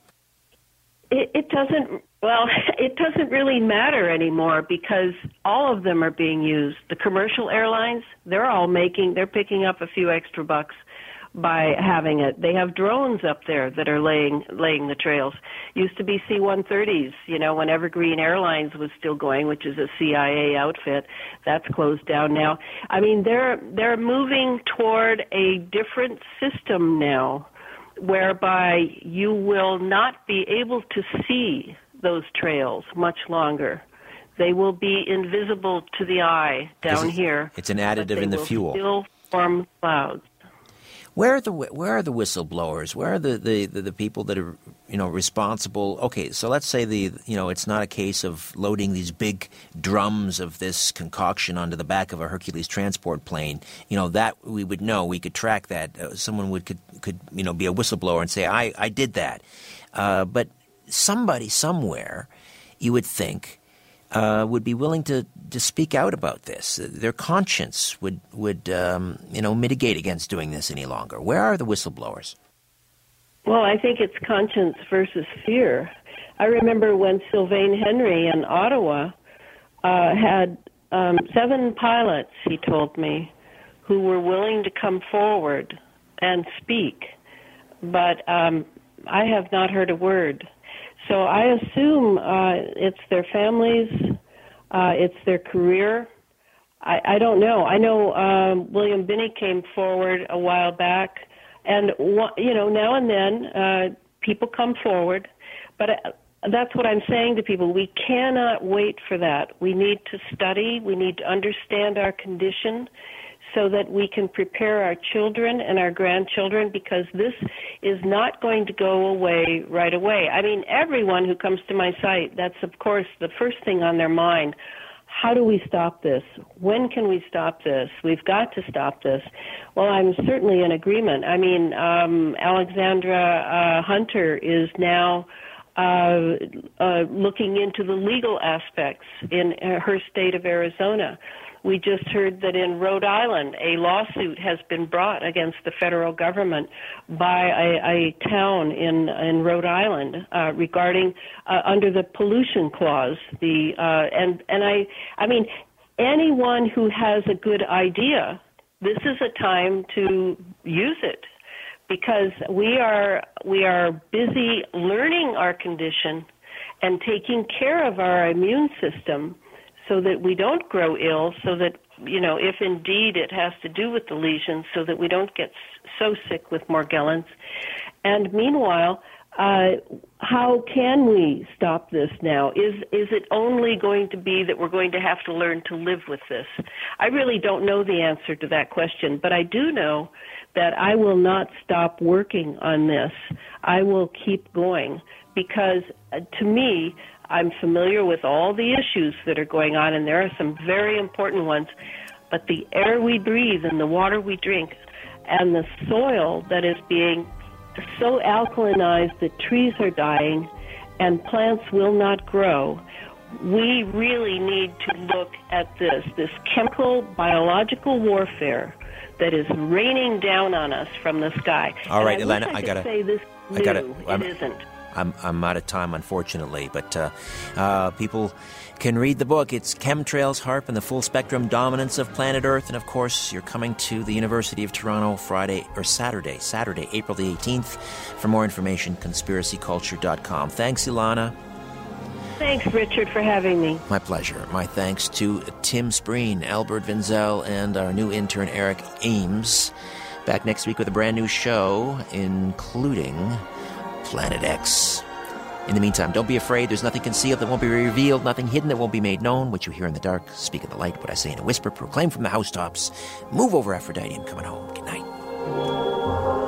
Speaker 5: It, it doesn't. Well, [LAUGHS] it doesn't really matter anymore because all of them are being used. The commercial airlines, they're all making, they're picking up a few extra bucks by having it. They have drones up there that are laying laying the trails. Used to be C-130s, you know, when Evergreen Airlines was still going, which is a CIA outfit. That's closed down now. I mean, they're they're moving toward a different system now whereby you will not be able to see those trails much longer. They will be invisible to the eye down
Speaker 2: it's,
Speaker 5: here.
Speaker 2: It's an additive in the fuel.
Speaker 5: Still form clouds.
Speaker 2: Where are the where are the whistleblowers? Where are the, the, the, the, people that are you know responsible? Okay, so let's say the you know it's not a case of loading these big drums of this concoction onto the back of a Hercules transport plane. You know that we would know, we could track that. Uh, someone would could could you know be a whistleblower and say I I did that. Uh, but somebody somewhere, you would think, uh, would be willing to, to speak out about this. Their conscience would would um, you know mitigate against doing this any longer. Where are the whistleblowers?
Speaker 5: Well, I think it's conscience versus fear. I remember when Sylvain Henry in Ottawa uh, had um, seven pilots. He told me who were willing to come forward and speak, but um, I have not heard a word. So I assume uh, it's their families, uh, it's their career. I, I don't know. I know um, William Binney came forward a while back, and you know now and then uh, people come forward, but. Uh, that's what I'm saying to people. We cannot wait for that. We need to study. We need to understand our condition so that we can prepare our children and our grandchildren because this is not going to go away right away. I mean, everyone who comes to my site, that's of course the first thing on their mind. How do we stop this? When can we stop this? We've got to stop this. Well, I'm certainly in agreement. I mean, um, Alexandra uh, Hunter is now uh, uh, looking into the legal aspects in her state of Arizona. We just heard that in Rhode Island, a lawsuit has been brought against the federal government by a, a town in in Rhode Island uh, regarding uh, under the pollution clause. The uh, and and I I mean anyone who has a good idea, this is a time to use it because we are we are busy learning our condition and taking care of our immune system so that we don't grow ill, so that, you know, if indeed it has to do with the lesions, so that we don't get so sick with Morgellons. And meanwhile, uh, how can we stop this now? Is is it only going to be that we're going to have to learn to live with this? I really don't know the answer to that question, but I do know that I will not stop working on this. I will keep going because uh, to me, I'm familiar with all the issues that are going on, and there are some very important ones. But the air we breathe and the water we drink and the soil that is being so alkalinized that trees are dying and plants will not grow. We really need to look at this, this chemical biological warfare that is raining down on us from the sky.
Speaker 2: All right,
Speaker 5: Elana, I,
Speaker 2: I gotta
Speaker 5: say this
Speaker 2: I gotta
Speaker 5: new.
Speaker 2: I'm,
Speaker 5: it isn't.
Speaker 2: I'm, I'm out of time, unfortunately, but uh, uh, people can read the book. It's Chemtrails, HAARP, and the Full Spectrum Dominance of Planet Earth. And of course, you're coming to the University of Toronto Friday or Saturday, Saturday, April the 18th. For more information, conspiracyculture.com. Thanks, Elana.
Speaker 5: Thanks, Richard, for having me.
Speaker 2: My pleasure. My thanks to Tim Spreen, Albert Vinzel, and our new intern, Eric Ames. Back next week with a brand new show, including Planet X. In the meantime, don't be afraid. There's nothing concealed that won't be revealed, nothing hidden that won't be made known. What you hear in the dark, speak in the light. What I say in a whisper, proclaim from the housetops. Move over, Aphrodite. I'm coming home. Good night.